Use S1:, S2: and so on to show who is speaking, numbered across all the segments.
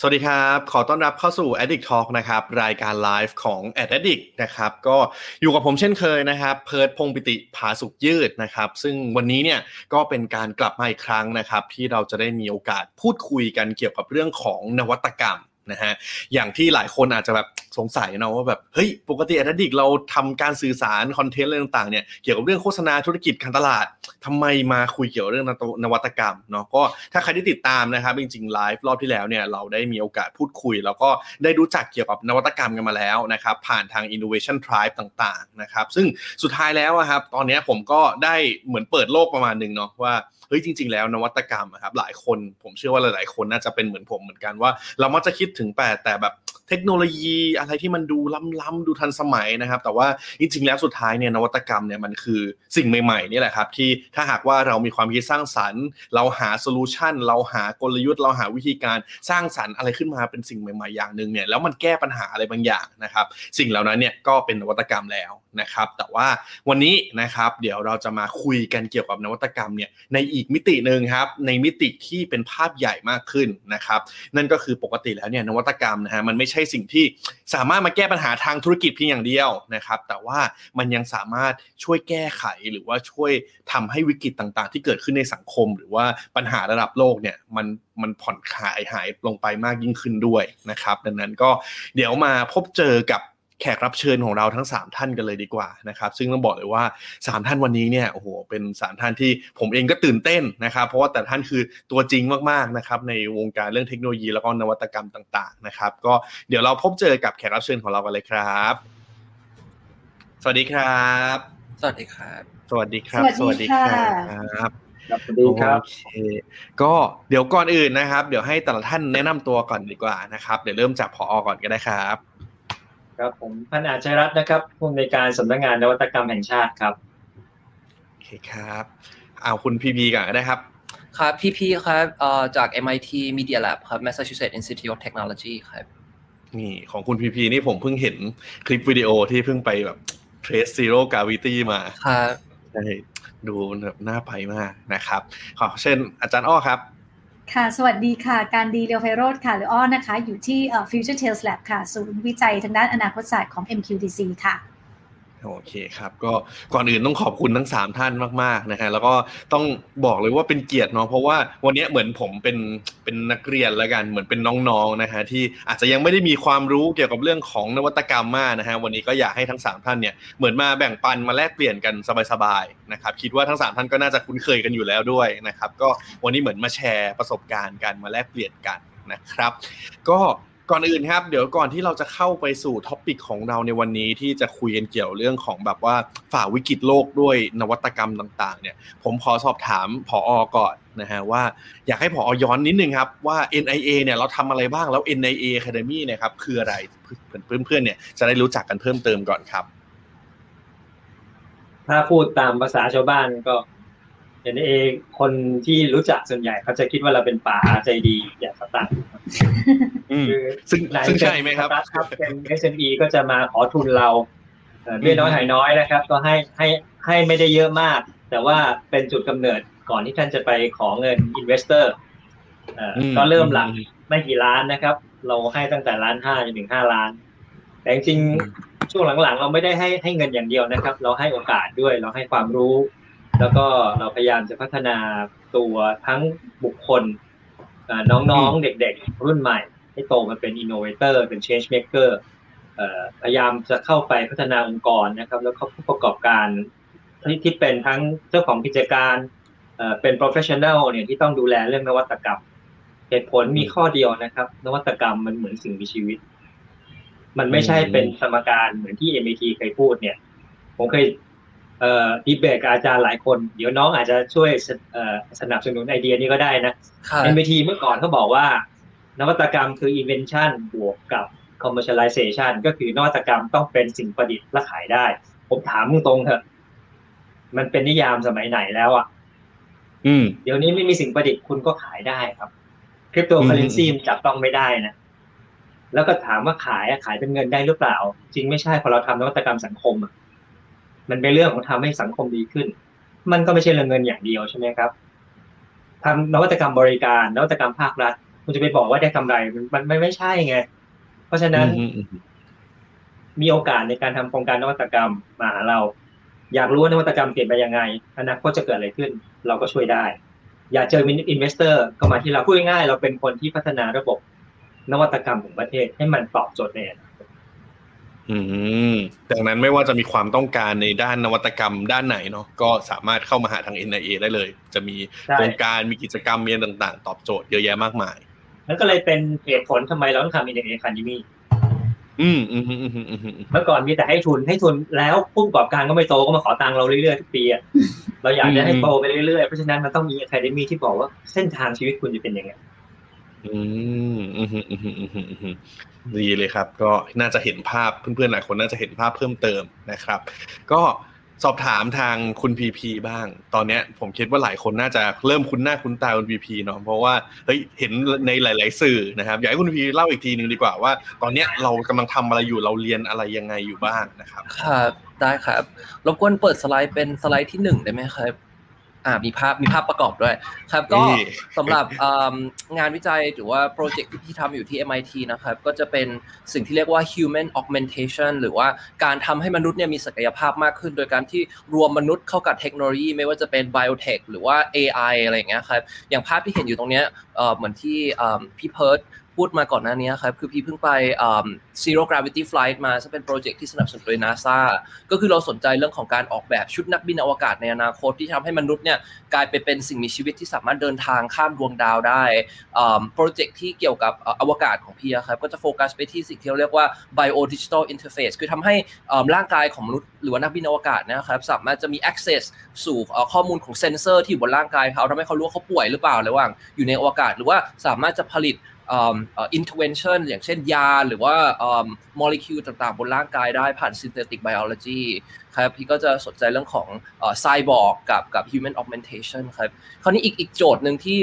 S1: สวัสดีครับ ขอต้อนรับเข้าสู่ Addict Talk นะครับ รายการไลฟ์ของ Ad Addict นะครับ ก็อยู่กับผมเช่นเคยนะครับ เพิร์ดพงปิติผาสุกยืดนะครับ ซึ่งวันนี้เนี่ยก็เป็นการกลับมาอีกครั้งนะครับ ที่เราจะได้มีโอกาสพูดคุยกันเกี่ยวกับเรื่องของนวัตกรรม นะฮะอย่างที่หลายคนอาจจะแบบสงสัยเนาะว่าแบบเฮ้ยปกติ Ad Addict เราทำการสื่อสารคอนเทนต์อะไรต่างๆเนี่ยเกี่ยวกับเรื่องโฆษณาธุรกิจการตลาดทำไมมาคุยเกี่ยวกับเรื่องนวัตกรรมเนาะก็ถ้าใครที่ติดตามนะครับจริงๆไลฟ์รอบที่แล้วเนี่ยเราได้มีโอกาสพูดคุย แล้วก็ได้รู้จักเกี่ยวกับนวัตกรรมกันมาแล้วนะครับผ่านทาง Innovation Tribe ต่างๆนะครับซึ่งสุดท้ายแล้วครับตอนนี้ผมก็ได้เหมือนเปิดโลกประมาณหนึ่งเนาะว่า เฮ้ยจริง ๆ แล้วนวัตกรรมอะครับหลายคนผมเชื่อว่าหลาย ๆ คนน่าจะเป็นเหมือนผมเหมือนกันว่า เรามักจะคิดถึงแต่แต่แบบเทคโนโลยีอะไรที่มันดูล้ำๆดูทันสมัยนะครับ แต่ว่าจริง ๆ แล้วสุดท้ายเนี่ยนวัตกรรมเนี่ยมันคือสิ่งใหม่ๆนี่แหละครับ ที่ถ้าหากว่าเรามีความคิดสร้างสรรค์ เราหาโซลูชันเราหากลยุทธ์ เราหาวิธีการสร้างสรรค์อะไรขึ้นมาเป็นสิ่งใหม่ ๆ อย่างหนึ่งเนี่ยแล้วมันแก้ปัญหาอะไรบางอย่างนะครับ สิ่งเหล่านั้นเนี่ยก็เป็นนวัตกรรมแล้วนะครับแต่ว่าวันนี้นะครับเดี๋ยวเราจะมาคุยกันเกี่ยวกับนวัตกรรมเนี่ยในอีกมิติหนึ่งครับในมิติที่เป็นภาพใหญ่มากขึ้นนะครับนั่นก็คือปกติแล้วเนี่ยนวัตกรรมนะฮะมันไม่ใช่สิ่งที่สามารถมาแก้ปัญหาทางธุรกิจเพียงอย่างเดียวนะครับแต่ว่ามันยังสามารถช่วยแก้ไขหรือว่าช่วยทำให้วิกฤตต่างๆ ที่เกิดขึ้นในสังคม หรือว่าปัญหาระดับโลกเนี่ยมันมันผ่อนคลายหายลงไปมากยิ่งขึ้นด้วยนะครับดังนั้นก็เดี๋ยวมาพบเจอกับ แขกรับเชิญของเราทั้ง 3 ท่านกันเลยดีกว่านะครับซึ่งต้องบอกเลยว่า 3 ท่านวันนี้เนี่ยโอ้โหเป็น 3 ท่านที่ผมเองก็ตื่นเต้นนะครับ เพราะว่าแต่ท่านคือตัวจริงมากๆนะครับในวงการเรื่องเทคโนโลยีแล้วก็นวัตกรรมต่างๆนะครับ ก็เดี๋ยวเราพบเจอกับแขกรับเชิญของเรากันเลยครับ สวัสดีครับ
S2: สวัสดีครับ
S1: สวัสดีครับ
S3: สวัสดีค่ะ
S1: ครับ
S4: ครับสวัสดีครับ
S1: โอเคก็เดี๋ยวก่อนอื่นนะครับ เดี๋ยวให้แต่ละท่านแนะนำตัวก่อนดีกว่านะครับ เดี๋ยวเริ่มจากพอก่อนก็ได้ครับ
S4: ครับผมพันอาจชัยรัตน์นะครับผู้อำนวยการสำนักงานนวัตกรรมแห่งชาติครับ
S1: โอเคครับเอาคุณพีพีก่อนก็ได้ครับ
S2: ครับพี่พี่ครับเอ่อจาก MIT Media Lab ครับ Massachusetts Institute of Technology ครับ
S1: นี่ของคุณพีพีนี่ผมเพิ่งเห็นคลิปวิดีโอที่เพิ่งไปแบบ Trace Zero Gravity มา
S2: ครับ
S1: ใช่ดูแบบน่าไปมากนะครับ ขอเชิญอาจารย์อ้อครับ
S3: ค่ะ สวัสดีค่ะ การดีเรียวไพโรธค่ะ หรืออ้อนะคะ อยู่ที่ Future Tales Lab ค่ะ ศูนย์วิจัยทางด้านอนาคตศาสตร์ของ MQDC ค่ะ
S1: โอเคครับก็ก่อนอื่นต้องขอบคุณทั้ง 3 ท่านมากๆนะฮะแล้วก็ต้องบอกเลยว่าเป็นเกียรติเนาะเพราะว่าวันนี้เหมือนผมเป็นเป็นนักเรียนแล้วกันเหมือนเป็นน้องๆนะฮะที่อาจจะยังไม่ได้มีความรู้เกี่ยวกับเรื่องของนวัตกรรมมากนะฮะวันนี้ก็อยากให้ทั้ง 3 ท่านเนี่ยเหมือนมาแบ่งปันมาแลกเปลี่ยนกันสบายๆนะครับคิดว่าทั้ง 3 ท่านก็น่าจะคุ้นเคยกันอยู่แล้วด้วยนะครับก็วันนี้เหมือนมาแชร์ประสบการณ์กันมาแลกเปลี่ยนกันนะครับ ก็ ก่อนอื่นครับ เดี๋ยวก่อนที่เราจะเข้าไปสู่ท็อปิกของเราในวันนี้ที่จะคุยกันเกี่ยวเรื่องของแบบว่าฝ่าวิกฤตโลกด้วยนวัตกรรมต่างๆ เนี่ย ผมขอสอบถามผออก่อนนะฮะว่าอยากให้ผอ. ย้อนนิดนึงครับว่า NIA เนี่ยเราทำอะไรบ้างแล้ว NIA Academy เนี่ยครับคืออะไรเพื่อนๆเนี่ยจะได้รู้จักกันเพิ่มเติมก่อนครับ
S4: ถ้าพูดตามภาษาชาวบ้านก็ อย่างนี้เองคนที่รู้จักส่วนใหญ่เขาจะคิดว่าเราเป็นป๋าใจดีอยากสตาร์ท
S1: อืม
S4: คือ
S1: ซึ่ง
S4: หลาย
S1: ซึ่งใช่ไหมครับ
S4: สตาร์ทอัพเป็น SME ก็จะมาขอทุนเราเอ่อเบี้ยน้อยหอยน้อยนะครับ ก็ให้ให้ให้ไม่ได้เยอะมาก แต่ว่าเป็นจุดกำเนิดก่อนที่ท่านจะไปขอเงิน investor ก็เริ่มหลังไม่กี่ล้านนะครับ เราให้ตั้งแต่ล้านห้าจนถึงห้าล้าน แต่จริงๆช่วงหลังๆ เราไม่ได้ให้ให้เงินอย่างเดียวนะครับ เราให้โอกาสด้วย เราให้ความรู้ แล้วก็เราพยายามจะพัฒนาตัวทั้งบุคคลเอ่อน้องๆเด็กๆ รุ่นใหม่ ให้โตมาเป็น innovator เป็น change maker เอ่อพยายามจะเข้าไปพัฒนาองค์กรนะครับ แล้วก็ผู้ประกอบการที่ที่เป็นทั้งเจ้าของกิจการเอ่อเป็น professional เนี่ยที่ต้องดูแลเรื่องนวัตกรรมเหตุผลมีข้อเดียวนะครับ นวัตกรรมมันเหมือนสิ่งมีชีวิต มันไม่ใช่เป็นสมการเหมือนที่ MIT เคยพูดเนี่ย ผมเคยเอ่อ ดีเบตกับอาจารย์หลายคน เดี๋ยวน้องอาจจะช่วยสเอ่อสนับสนุนไอเดียนี้ก็ได้นะ
S2: ครับ
S4: MIT เมื่อก่อนเขาบอกว่า นวัตกรรมคือ invention บวกกับ commercialization ก็คือนวัตกรรมต้องเป็นสิ่งประดิษฐ์และขายได้ ผมถามตรงๆเถอะ มันเป็นนิยามสมัยไหนแล้วอะ
S1: อืม
S4: เดี๋ยวนี้ไม่มีสิ่งประดิษฐ์คุณก็ขายได้ครับคริปโตเคอเรนซีจับต้องไม่ได้นะ แล้วก็ถามว่าขายอะขายเป็นเงินได้หรือเปล่า จริงไม่ใช่พอเราทำนวัตกรรมสังคมอะ มันเป็นเรื่องของทำให้สังคมดีขึ้น มันก็ไม่ใช่เรื่องเงินอย่างเดียวใช่ไหมครับทำนวัตกรรมบริการนวัตกรรมภาครัฐคุณจะไปบอกว่าได้กำไรมันมันไม่ไม่ใช่ไง เพราะฉะนั้น
S1: อืมอืมอืม
S4: มีโอกาสในการทำโครงการนวัตกรรมมาหาเรา อยากรู้ว่านวัตกรรมเปลี่ยนไปยังไงอนาคตจะเกิดอะไรขึ้น เราก็ช่วยได้ อยากเจอ investor ก็มาที่เราพูดง่ายๆเราเป็นคนที่พัฒนาระบบนวัตกรรมของประเทศให้มันตอบโจทย์ในอนาคต
S1: อืม ดังนั้นไม่ว่าจะมีความต้องการในด้านนวัตกรรมด้านไหนเนาะก็สามารถเข้ามาหาทาง NIA ได้เลย จะมี
S4: ใช่
S1: โครงการมีกิจกรรมมีอะไรต่างๆ ตอบโจทย์เยอะแยะมากมาย
S4: นั่นก็เลยเป็นเหตุผลทำไมเราต้องทำอินเดียคานิมี
S1: อืมอืมอืมอืมอืมอืมอืม
S4: เมื่อก่อนมีแต่ให้ทุนให้ทุนแล้วผู้ประกอบการก็ไม่โตก็มาขอตังค์เราเรื่อยๆทุกปีอะเราอยากจะให้โตไปเรื่อยๆเพราะฉะนั้นมันต้องมีอะคาเดมีที่บอกว่าเส้นทางชีวิตคุณจะเป็นยังไง
S1: อืมอืมอืมอืมอืมอืมดีเลยครับ ก็น่าจะเห็นภาพเพื่อนๆหลายคนน่าจะเห็นภาพเพิ่มเติมนะครับ ก็สอบถามทางคุณพีพีบ้าง ตอนเนี้ยผมคิดว่าหลายคนน่าจะเริ่มคุ้นหน้าคุ้นตาคุณพีพีเนาะเพราะว่าเฮ้ยเห็นในหลาย ๆ สื่อนะครับอยากให้คุณพีเล่าอีกทีหนึ่งดีกว่าว่า ตอนเนี้ยเรากำลังทำอะไรอยู่เราเรียนอะไรยังไงอยู่บ้างนะครับ
S2: ครับได้ครับรบกวนเปิดสไลด์เป็นสไลด์ที่หนึ่งได้ไหมครับ อ่ามีภาพมีภาพประกอบด้วย ครับก็
S1: นี่
S2: สำหรับอ่างานวิจัยหรือว่าโปรเจกต์ที่พี่ทำอยู่ที่ MIT นะครับก็จะเป็นสิ่งที่เรียกว่า human augmentation หรือว่าการทำให้มนุษย์เนี่ยมีศักยภาพมากขึ้น โดยการที่รวมมนุษย์เข้ากับเทคโนโลยี ไม่ว่าจะเป็น biotech หรือว่า AI อะไรอย่างเงี้ยครับอย่างภาพที่เห็นอยู่ตรงเนี้ยเอ่อเหมือนที่อ่าพี่เพิร์ด พูดมาก่อนหน้านี้ครับ คือพี่เพิ่งไป zero gravity flight มาซึ่งเป็นโปรเจกต์ที่สนับสนุนโดย NASA ก็คือเราสนใจเรื่องของการออกแบบชุดนักบินอวกาศในอนาคตที่ทำให้มนุษย์เนี่ยกลายไปเป็นสิ่งมีชีวิตที่สามารถเดินทางข้ามดวงดาวได้โปรเจกต์ที่เกี่ยวกับอวกาศของพี่อะครับก็จะโฟกัสไปที่สิ่งที่เราเรียกว่า bio digital interface คือทำให้ร่างกายของมนุษย์หรือว่านักบินอวกาศนะครับสามารถจะมี access สู่ข้อมูลของเซนเซอร์ที่อยู่บนร่างกายเขาทำให้เขารู้ว่าเขาป่วยหรือเปล่าระหว่างอยู่ในอวกาศ หรือว่าสามารถจะผลิต intervention อย่างเช่นยา หรือว่าโมเลกุลต่างๆ บนร่างกายได้ผ่าน synthetic biology ครับพี่ก็จะสนใจเรื่องของไซบอร์กกับกับ human augmentation ครับคราวนี้อีกอีกโจทย์หนึ่งที่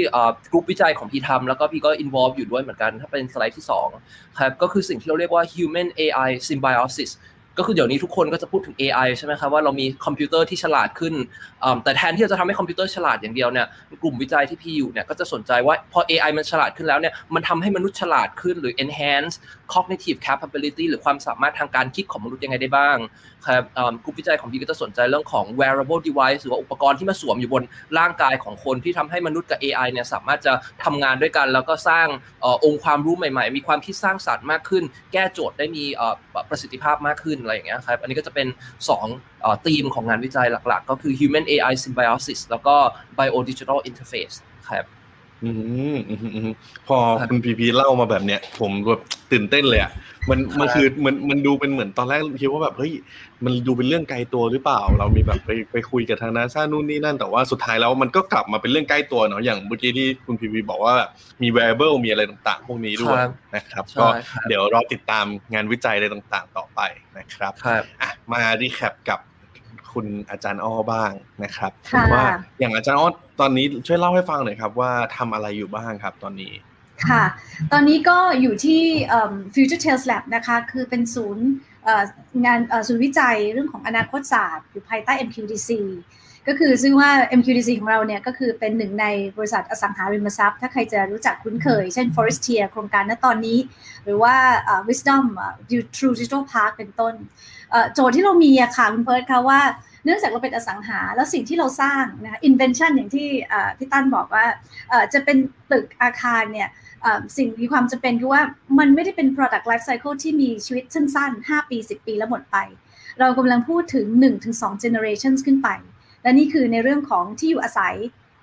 S2: กลุ่มวิจัยของพี่ทำแล้วก็พี่ก็ involve อยู่ด้วยเหมือนกัน ถ้าเป็นสไลด์ที่2ครับก็คือสิ่งที่เราเรียกว่า human AI symbiosis ก็คือเดี๋ยวนี้ทุกคนก็จะพูดถึง AI ใช่ไหมครับว่าเรามีคอมพิวเตอร์ที่ฉลาดขึ้นแต่แทนที่เราจะทำให้คอมพิวเตอร์ฉลาดอย่างเดียวเนี่ยกลุ่มวิจัยที่พี่อยู่เนี่ยก็จะสนใจว่าพอ AI มันฉลาดขึ้นแล้วเนี่ยมันทำให้มนุษย์ฉลาดขึ้นหรือ enhance cognitive capability หรือความสามารถทางการคิดของมนุษย์ยังไงได้บ้างครับกลุ่มวิจัยของพี่ก็จะสนใจเรื่องของ wearable device หรือว่าอุปกรณ์ที่มาสวมอยู่บนร่างกายของคนที่ทำให้มนุษย์กับ AI เนี่ยสามารถจะทำงานด้วยกัน แล้วก็สร้างอองค์ความรู้ใหม่ๆ มีความคิดสร้างสรรค์มากขึ้น แก้โจทย์ได้มีประสิทธิภาพมากขึ้นอะไรอย่างเงี้ยครับอันนี้ก็จะเป็น2เอ่อธีมของงานวิจัยหลักๆ ก็คือ human AI symbiosis แล้วก็ bio digital interface ครับ
S1: อืมอืมอืมอืมพอ
S2: ครับ
S1: คุณพีพีเล่ามาแบบเนี้ยผมแบบตื่นเต้นเลยอะมันมันคือมันมันดูเป็นเหมือนตอนแรกคิดว่าแบบเฮ้ยมันดูเป็นเรื่องไกลตัวหรือเปล่า เรามีแบบไปไปคุยกับทางนาซานู่นนี่นั่นแต่ว่าสุดท้ายแล้วมันก็กลับมาเป็นเรื่องใกล้ตัวเนาะอย่างเมื่อกี้ที่คุณพีพีบอกว่าแบบมี variable มีอะไรต่างๆ พวกนี้ด้วย
S2: ครับ
S1: นะครับ
S2: ใช่
S1: ก็
S2: ครับ
S1: เดี๋ยวรอติดตามงานวิจัยอะไรต่างๆ ต่อไปนะครับ
S2: ครับ
S1: อะมารีแคปกับ คุณอาจารย์อ้อบ้างนะครับ
S3: ค่ะ
S1: ว่าอย่างอาจารย์อ้อตอนนี้ช่วยเล่าให้ฟังหน่อยครับ ว่าทำอะไรอยู่บ้างครับตอนนี้
S3: ค่ะ ตอนนี้ก็อยู่ที่เอิ่ม Future Tales Lab นะคะ คือเป็นศูนย์เอ่องานเอ่อศูนย์วิจัยเรื่องของอนาคตศาสตร์อยู่ภายใต้ MQDC ก็คือซึ่งว่า MQDC ของเราเนี่ยก็คือเป็นหนึ่งในบริษัทอสังหาริมทรัพย์ ถ้าใครจะรู้จักคุ้นเคย เช่น Forestier โครงการณตอนนี้ หรือว่าเอ่อ Wisdom เอ่อ True Digital Park เป็นต้นเอ่อโจทย์ที่เรามีอะค่ะ คุณเพิร์ดคะว่า เนื่องจากเราเป็นอสังหา แล้วสิ่งที่เราสร้างนะคะ invention อย่างที่พี่ตั้นบอกว่าจะเป็นตึกอาคารเนี่ยเอ่อสิ่งมีความจำเป็นคือว่ามันไม่ได้เป็น product life cycle ที่มีชีวิตสั้นๆ 5 ปี 10 ปีแล้วหมดไป เรากำลังพูดถึง 1-2 generations ขึ้นไป และนี่คือในเรื่องของที่อยู่อาศัย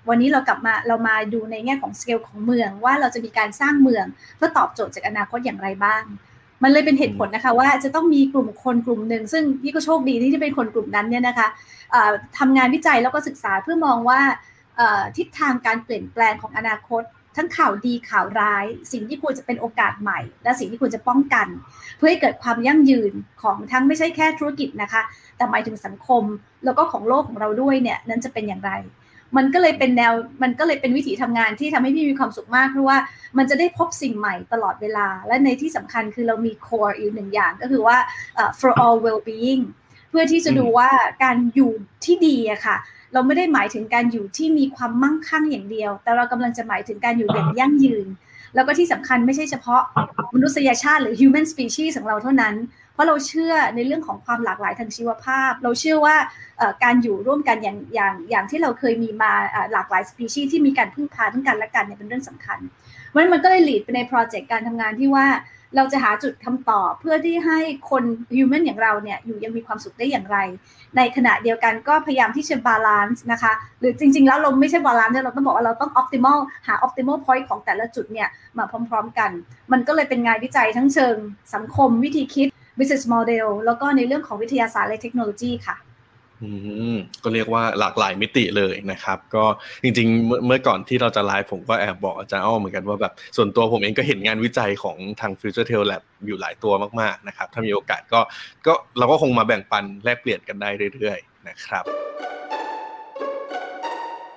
S3: วันนี้เรากลับมาเรามาดูในแง่ของสเกลของเมืองว่าเราจะมีการสร้างเมืองเพื่อตอบโจทย์จากอนาคตอย่างไรบ้าง มันเลยเป็นเหตุผลนะคะว่าจะต้องมีกลุ่มคนกลุ่มหนึ่งซึ่งพี่ก็โชคดีที่จะเป็นคนกลุ่มนั้นเนี่ยนะคะเอ่อทำงานวิจัยแล้วก็ศึกษาเพื่อมองว่าเอ่อทิศทางการเปลี่ยนแปลงของอนาคต ทั้งข่าวดีข่าวร้าย สิ่งที่ควรจะเป็นโอกาสใหม่ และสิ่งที่ควรจะป้องกัน เพื่อให้เกิดความยั่งยืนของทั้งไม่ใช่แค่ธุรกิจนะคะ แต่หมายถึงสังคมแล้วก็ของโลกของเราด้วยเนี่ยนั้นจะเป็นอย่างไร มันก็เลยเป็นแนวมันก็เลยเป็นวิถีทำงานที่ทำให้พี่มีความสุขมากเพราะว่ามันจะได้พบสิ่งใหม่ตลอดเวลา และในที่สำคัญคือเรามี core อีกหนึ่งอย่างก็คือว่า for all well being เพื่อที่จะดูว่าการอยู่ที่ดีอะค่ะ เราไม่ได้หมายถึงการอยู่ที่มีความมั่งคั่งอย่างเดียว แต่เรากำลังจะหมายถึงการอยู่อย่างยั่งยืน แล้วก็ที่สำคัญไม่ใช่เฉพาะมนุษยชาติหรือ human species ของเราเท่านั้น เพราะเราเชื่อในเรื่องของความหลากหลายทางชีวภาพ เราเชื่อว่าการอยู่ร่วมกันอย่างอย่างอย่างที่เราเคยมีมาหลากหลายสปีชีส์ที่มีการพึ่งพาทั้งกันและกันเนี่ยเป็นเรื่องสำคัญเพราะฉะนั้นมันก็เลยหลีดไปในโปรเจกต์การทำงานที่ว่าเราจะหาจุดคำตอบเพื่อที่ให้คน human อย่างเราเนี่ยอยู่ยังมีความสุขได้อย่างไร ในขณะเดียวกันก็พยายามที่จะ balance นะคะ หรือจริง ๆ แล้วเราไม่ใช่ balance เราต้องบอกว่าเราต้องออ t ติมอลหาออ t ติมอลพอยต์ของแต่ละจุดเนี่ยมาพร้อม ๆ กัน มันก็เลยเป็นงานวิจัยทั้งเชิงสังคมวิธีคิด business model แล้วก็ในเรื่องของวิทยาศาสตร์และเทคโนโลยีค่ะ
S1: ก็เรียกว่าหลากหลายมิติเลยนะครับ ก็จริงๆ เมื่อก่อนที่เราจะไลฟ์ผมก็แอบบอกอาจารย์อ้อเหมือนกันว่าแบบส่วนตัวผมเองก็เห็นงานวิจัยของทาง Future Tales Lab อยู่หลายตัวมากๆนะครับ ถ้ามีโอกาสก็ก็เราก็คงมาแบ่งปันแลกเปลี่ยนกันได้เรื่อยๆ นะครับ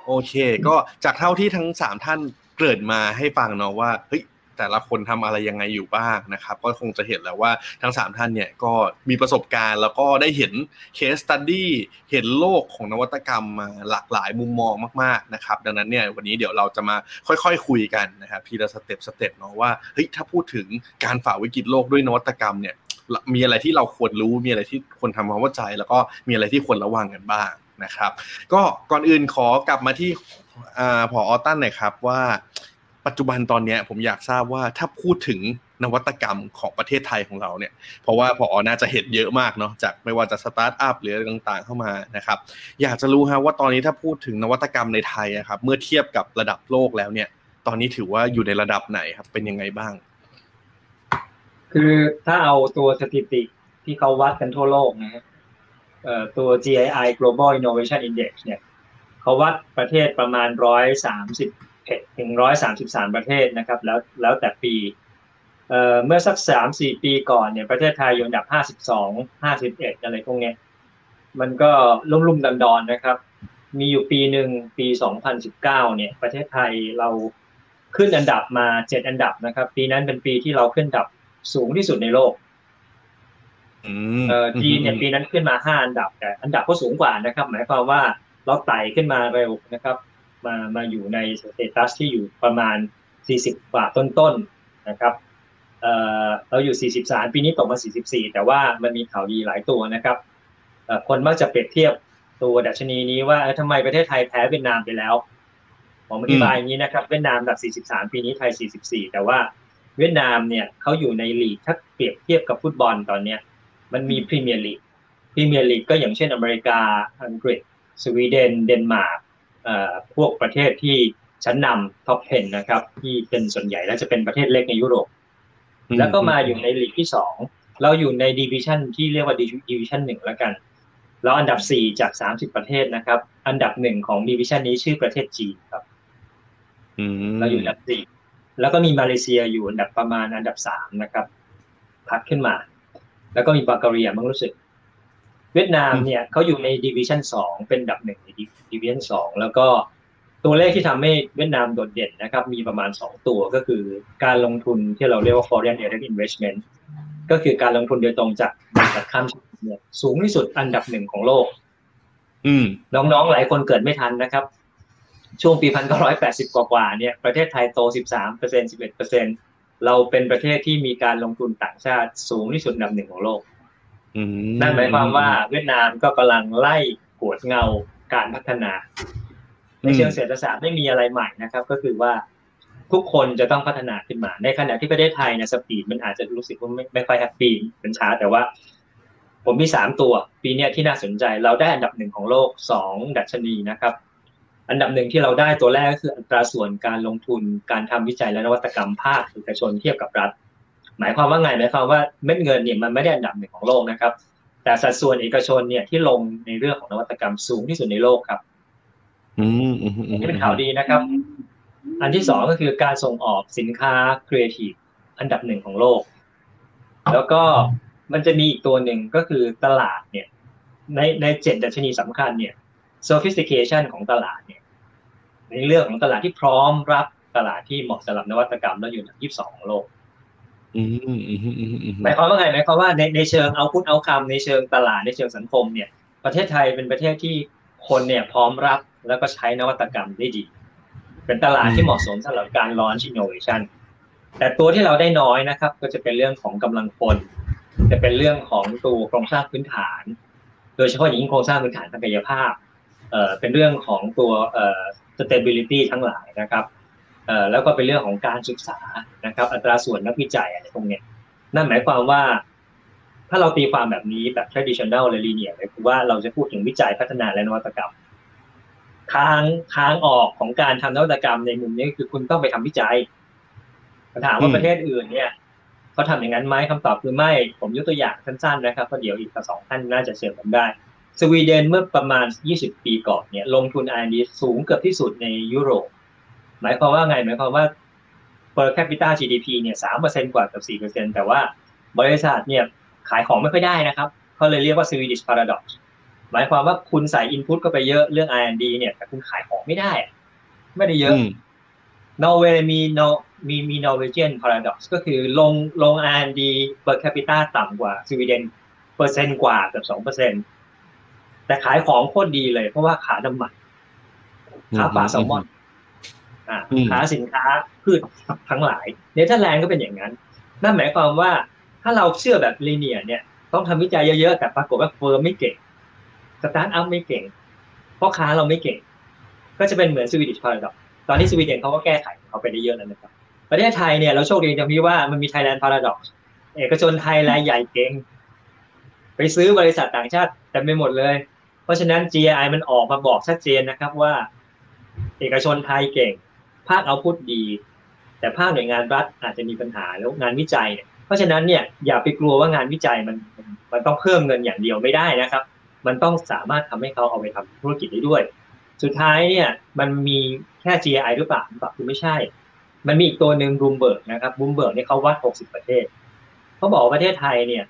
S1: โอเค ก็จากเท่าที่ทั้งสามท่านเกริ่นมาให้ฟังเนาะว่าเฮ้ย แต่ละคนทำอะไรยังไงอยู่บ้างนะครับ ก็คงจะเห็นแล้วว่าทั้ง 3 ท่านเนี่ยก็มีประสบการณ์แล้วก็ได้เห็น case study เห็นโลกของนวัตกรรมมาหลากหลายมุมมองมากๆนะครับ ดังนั้นเนี่ยวันนี้เดี๋ยวเราจะมาค่อยๆคุยกันนะครับทีละ step step เนาะว่าเฮ้ยถ้าพูดถึงการฝ่าวิกฤตโลกด้วยนวัตกรรมเนี่ยมีอะไรที่เราควรรู้มีอะไรที่ควรทำความเข้าใจ แล้วก็มีอะไรที่ควรระวังกันบ้างนะครับ ก็ก่อนอื่นขอกลับมาที่ผอ.อตันหน่อยครับว่า ปัจจุบันตอนนี้ผมอยากทราบว่าถ้าพูดถึงนวัตกรรมของประเทศไทยของเราเนี่ย เพราะว่าผอ.น่าจะเห็นเยอะมากเนาะจากไม่ว่าจะสตาร์ทอัพหรืออะไรต่างๆเข้ามานะครับ อยากจะรู้ฮะว่าตอนนี้ถ้าพูดถึงนวัตกรรมในไทยนะครับเมื่อเทียบกับระดับโลกแล้วเนี่ย ตอนนี้ถือว่าอยู่ในระดับไหนครับ เป็นยังไงบ้าง
S4: คือถ้าเอาตัวสถิติที่เขาวัดกันทั่วโลกนะฮะตัว GII Global Innovation Index เนี่ยเขาวัดประเทศประมาณร้อยสามสิบ ถึงร้อยสามสิบสามประเทศนะครับแล้วแล้วแต่ปีเอ่อเมื่อสักสามสี่ปีก่อนเนี่ยประเทศไทยอยู่อันดับห้าสิบสองห้าสิบเอ็ดอะไรพวกเนี้ยมันก็ลุ่มลุ่มดันดอนนะครับ มีอยู่ปีหนึ่งปีสองพันสิบเก้าเนี่ย ประเทศไทยเราขึ้นอันดับมาเจ็ดอันดับนะครับ ปีนั้นเป็นปีที่เราขึ้นอันดับสูงที่สุดในโลกเอ่อจีนเนี่ยปีนั้นขึ้นมาห้าอันดับแต่อันดับก็สูงกว่านะครับ หมายความว่าเราไต่ขึ้นมาเร็วนะครับ มามาอยู่ใน status ที่อยู่ประมาณ 40 กว่าต้นๆนนะครับเเราอยู่ 43 ปีนี้ตกมา 44 แต่ว่ามันมีข่าวดีหลายตัวนะครับคนมักจะเปรียบเทียบตัวดัชนีนี้ว่าทำไมประเทศไทยแพ้เวียดนามไปแล้ว ผมอธิบายอย่างนี้นะครับ เวียดนามอันดับ 43 ปีนี้ไทย 44 แต่ว่าเวียดนามเนี่ยเขาอยู่ในลีกถ้าเปรียบเทียบกับฟุตบอลตอนเนี้ยมันมีพรีเมียร์ลีกพรีเมียร์ลีกก็อย่างเช่นอเมริกาอังกฤษสวีเดนเดนมาร์ก พวกประเทศที่ชั้นนำ top 10 นะครับ ที่เป็นส่วนใหญ่และจะเป็นประเทศเล็กในยุโรป แล้วก็มาอยู่ในลีกที่สองเราอยู่ในดิวิชันที่เรียกว่าดิวิชันหนึ่งแล้วกัน เราอันดับสี่จากสามสิบประเทศนะครับ อันดับหนึ่งของดิวิชันนี้ชื่อประเทศจีนครับเราอยู่อันดับสี่แล้วก็มีมาเลเซียอยู่อันดับประมาณอันดับสามนะครับ ถัดขึ้นมา แล้วก็มีบัลแกเรียมั้งรู้สึก เวียดนามเนี่ยเขาอยู่ในดิวิชันสองเป็นอันดับหนึ่งในดิวิชันสองแล้วก็ตัวเลขที่ทำให้เวียดนามโดดเด่นนะครับ มีประมาณสองตัวก็คือการลงทุนที่เราเรียกว่า foreign direct investment ก็คือการลงทุนโดยตรงจากบริษัทข้ามชาติเนี่ยสูงที่สุดอันดับหนึ่งของโลก
S1: อืม
S4: น้องๆหลายคนเกิดไม่ทันนะครับ ช่วงปีพันเก้าร้อยแปดสิบกว่าๆเนี่ยประเทศไทยโตสิบสามเปอร์เซ็นสิบเอ็ดเปอร์เซ็นเราเป็นประเทศที่มีการลงทุนต่างชาติสูงที่สุดอันดับหนึ่งของโลก นั่นหมายความว่าเวียดนามก็กำลังไล่กวดเงาการพัฒนา ในเชิงเศรษฐศาสตร์ไม่มีอะไรใหม่นะครับ ก็คือว่าทุกคนจะต้องพัฒนาขึ้นมา ในขณะที่ประเทศไทยเนี่ยสปีดมันอาจจะรู้สึกว่าไม่ไม่ค่อยแฮปปี้เป็นช้าแต่ว่า ผมมีสามตัว ปีนี้ที่น่าสนใจเราได้อันดับหนึ่งของโลกสองดัชนีนะครับ อันดับหนึ่งที่เราได้ตัวแรกก็คืออัตราส่วนการลงทุนการทำวิจัยและนวัตกรรมภาคเอกชนเทียบกับรัฐ หมายความว่าไงหมายความว่าเม็ดเงินเนี่ยมันไม่ได้อันดับหนึ่งของโลกนะครับ แต่สัดส่วนเอกชนเนี่ยที่ลงในเรื่องของนวัตกรรมสูงที่สุดในโลกครับ
S1: อืม
S4: นี่เป็นข่าวดีนะครับ อันที่สองก็คือการส่งออกสินค้าครีเอทีฟอันดับหนึ่งของโลก แล้วก็มันจะมีอีกตัวหนึ่งก็คือตลาดเนี่ย ในในเจ็ดดัชนีสำคัญเนี่ย sophistication ของตลาดเนี่ย ในเรื่องของตลาดที่พร้อมรับตลาดที่เหมาะสำหรับนวัตกรรมแล้วอยู่ในยี่สิบสองโลก
S1: อืมอืมอืมอืมอืม
S4: หมายความว่าไงหมายความว่าในในเชิงเอาพุทเอาคำในเชิงตลาดในเชิงสังคมเนี่ย ประเทศไทยเป็นประเทศที่คนเนี่ยพร้อมรับแล้วก็ใช้นวัตกรรมได้ดี เป็นตลาดที่เหมาะสมสำหรับการ launch innovation แต่ตัวที่เราได้น้อยนะครับ ก็จะเป็นเรื่องของกำลังคน จะเป็นเรื่องของตัวโครงสร้างพื้นฐาน โดยเฉพาะอย่างยิ่งโครงสร้างพื้นฐานทางกายภาพเอ่อเป็นเรื่องของตัวเอ่อ stability ทั้งหลายนะครับ แล้วก็เป็นเรื่องของการศึกษานะครับ อัตราส่วนนักวิจัยอะไรพวกเนี้ยนั่นหมายความว่า ถ้าเราตีความแบบนี้แบบ traditional หรือ linear เลยคือว่าเราจะพูดถึงวิจัยพัฒนาและนวัตกรรมทางทางออกของการทำนวัตกรรมในมุมนี้คือคุณต้องไปทำวิจัยถามว่าประเทศอื่นเนี่ยเขาทำอย่างนั้นไหมคำตอบคือไม่ ผมยกตัวอย่างสั้นๆนะครับเพราะเดี๋ยวอีกสองท่านน่าจะเชื่อผมได้ สวีเดนเมื่อประมาณ 20 ปีก่อนเนี่ยลงทุน R&D สูงเกือบที่สุดในยุโรป หมายความว่าไงหมายความว่า per capita GDP เนี่ย3%กว่ากับ4%แต่ว่าบริษัทเนี่ยขายของไม่ค่อยได้นะครับเขาเลยเรียกว่า Swedish paradox หมายความว่าคุณใส่ input เข้าไปเยอะเรื่อง R&D เนี่ยแต่คุณขายของไม่ได้ ไม่ได้เยอะนอร์เวย์มีนอมีมีนอร์เวเจียนพาราดอกซ์ก็คือลงลง R&D per capita ต่ำกว่าสวีเดนเปอร์เซ็นต์กว่าเกือบสองเปอร์เซ็นต์แต่ขายของโคตรดีเลยเพราะว่าขายน้ำมันขายปลาแซลมอน อ่าขายสินค้าพืชทั้งหลายเนเธอร์แลนด์ก็เป็นอย่างนั้น นั่นหมายความว่าถ้าเราเชื่อแบบ linear เนี่ยต้องทำวิจัยเยอะๆ แต่ปรากฏว่า firm ไม่เก่งสตาร์ทอัพไม่เก่งเพราะค้าเราไม่เก่ง ก็จะเป็นเหมือน Swedish Paradox ตอนนี้สวีเดนเขาก็แก้ไขเขาไปได้เยอะแล้วนะครับ ประเทศไทยเนี่ยเราโชคดีตรงที่ว่ามันมี Thailand Paradox เอกชนไทยรายใหญ่เก่งไปซื้อบริษัทต่างชาติแต่ไม่หมดเลย เพราะฉะนั้น GI มันออกมาบอกชัดเจนนะครับว่า เอกชนไทยเก่ง ภาคเอาพุทดี แต่ภาคหน่วยงานรัฐอาจจะมีปัญหาแล้วงานวิจัยเนี่ยเพราะฉะนั้นเนี่ยอย่าไปกลัวว่างานวิจัยมันมันต้องเพิ่มเงินอย่างเดียวไม่ได้นะครับ มันต้องสามารถทำให้เขาเอาไปทำธุรกิจได้ด้วย สุดท้ายเนี่ยมันมีแค่ GI หรือเปล่าหรือเปล่าคือไม่ใช่ มันมีอีกตัวหนึ่งรูมเบิร์กนะครับรูมเบิร์กเนี่ยเขาวัด 60 ประเทศเขาบอกว่าประเทศไทยเนี่ย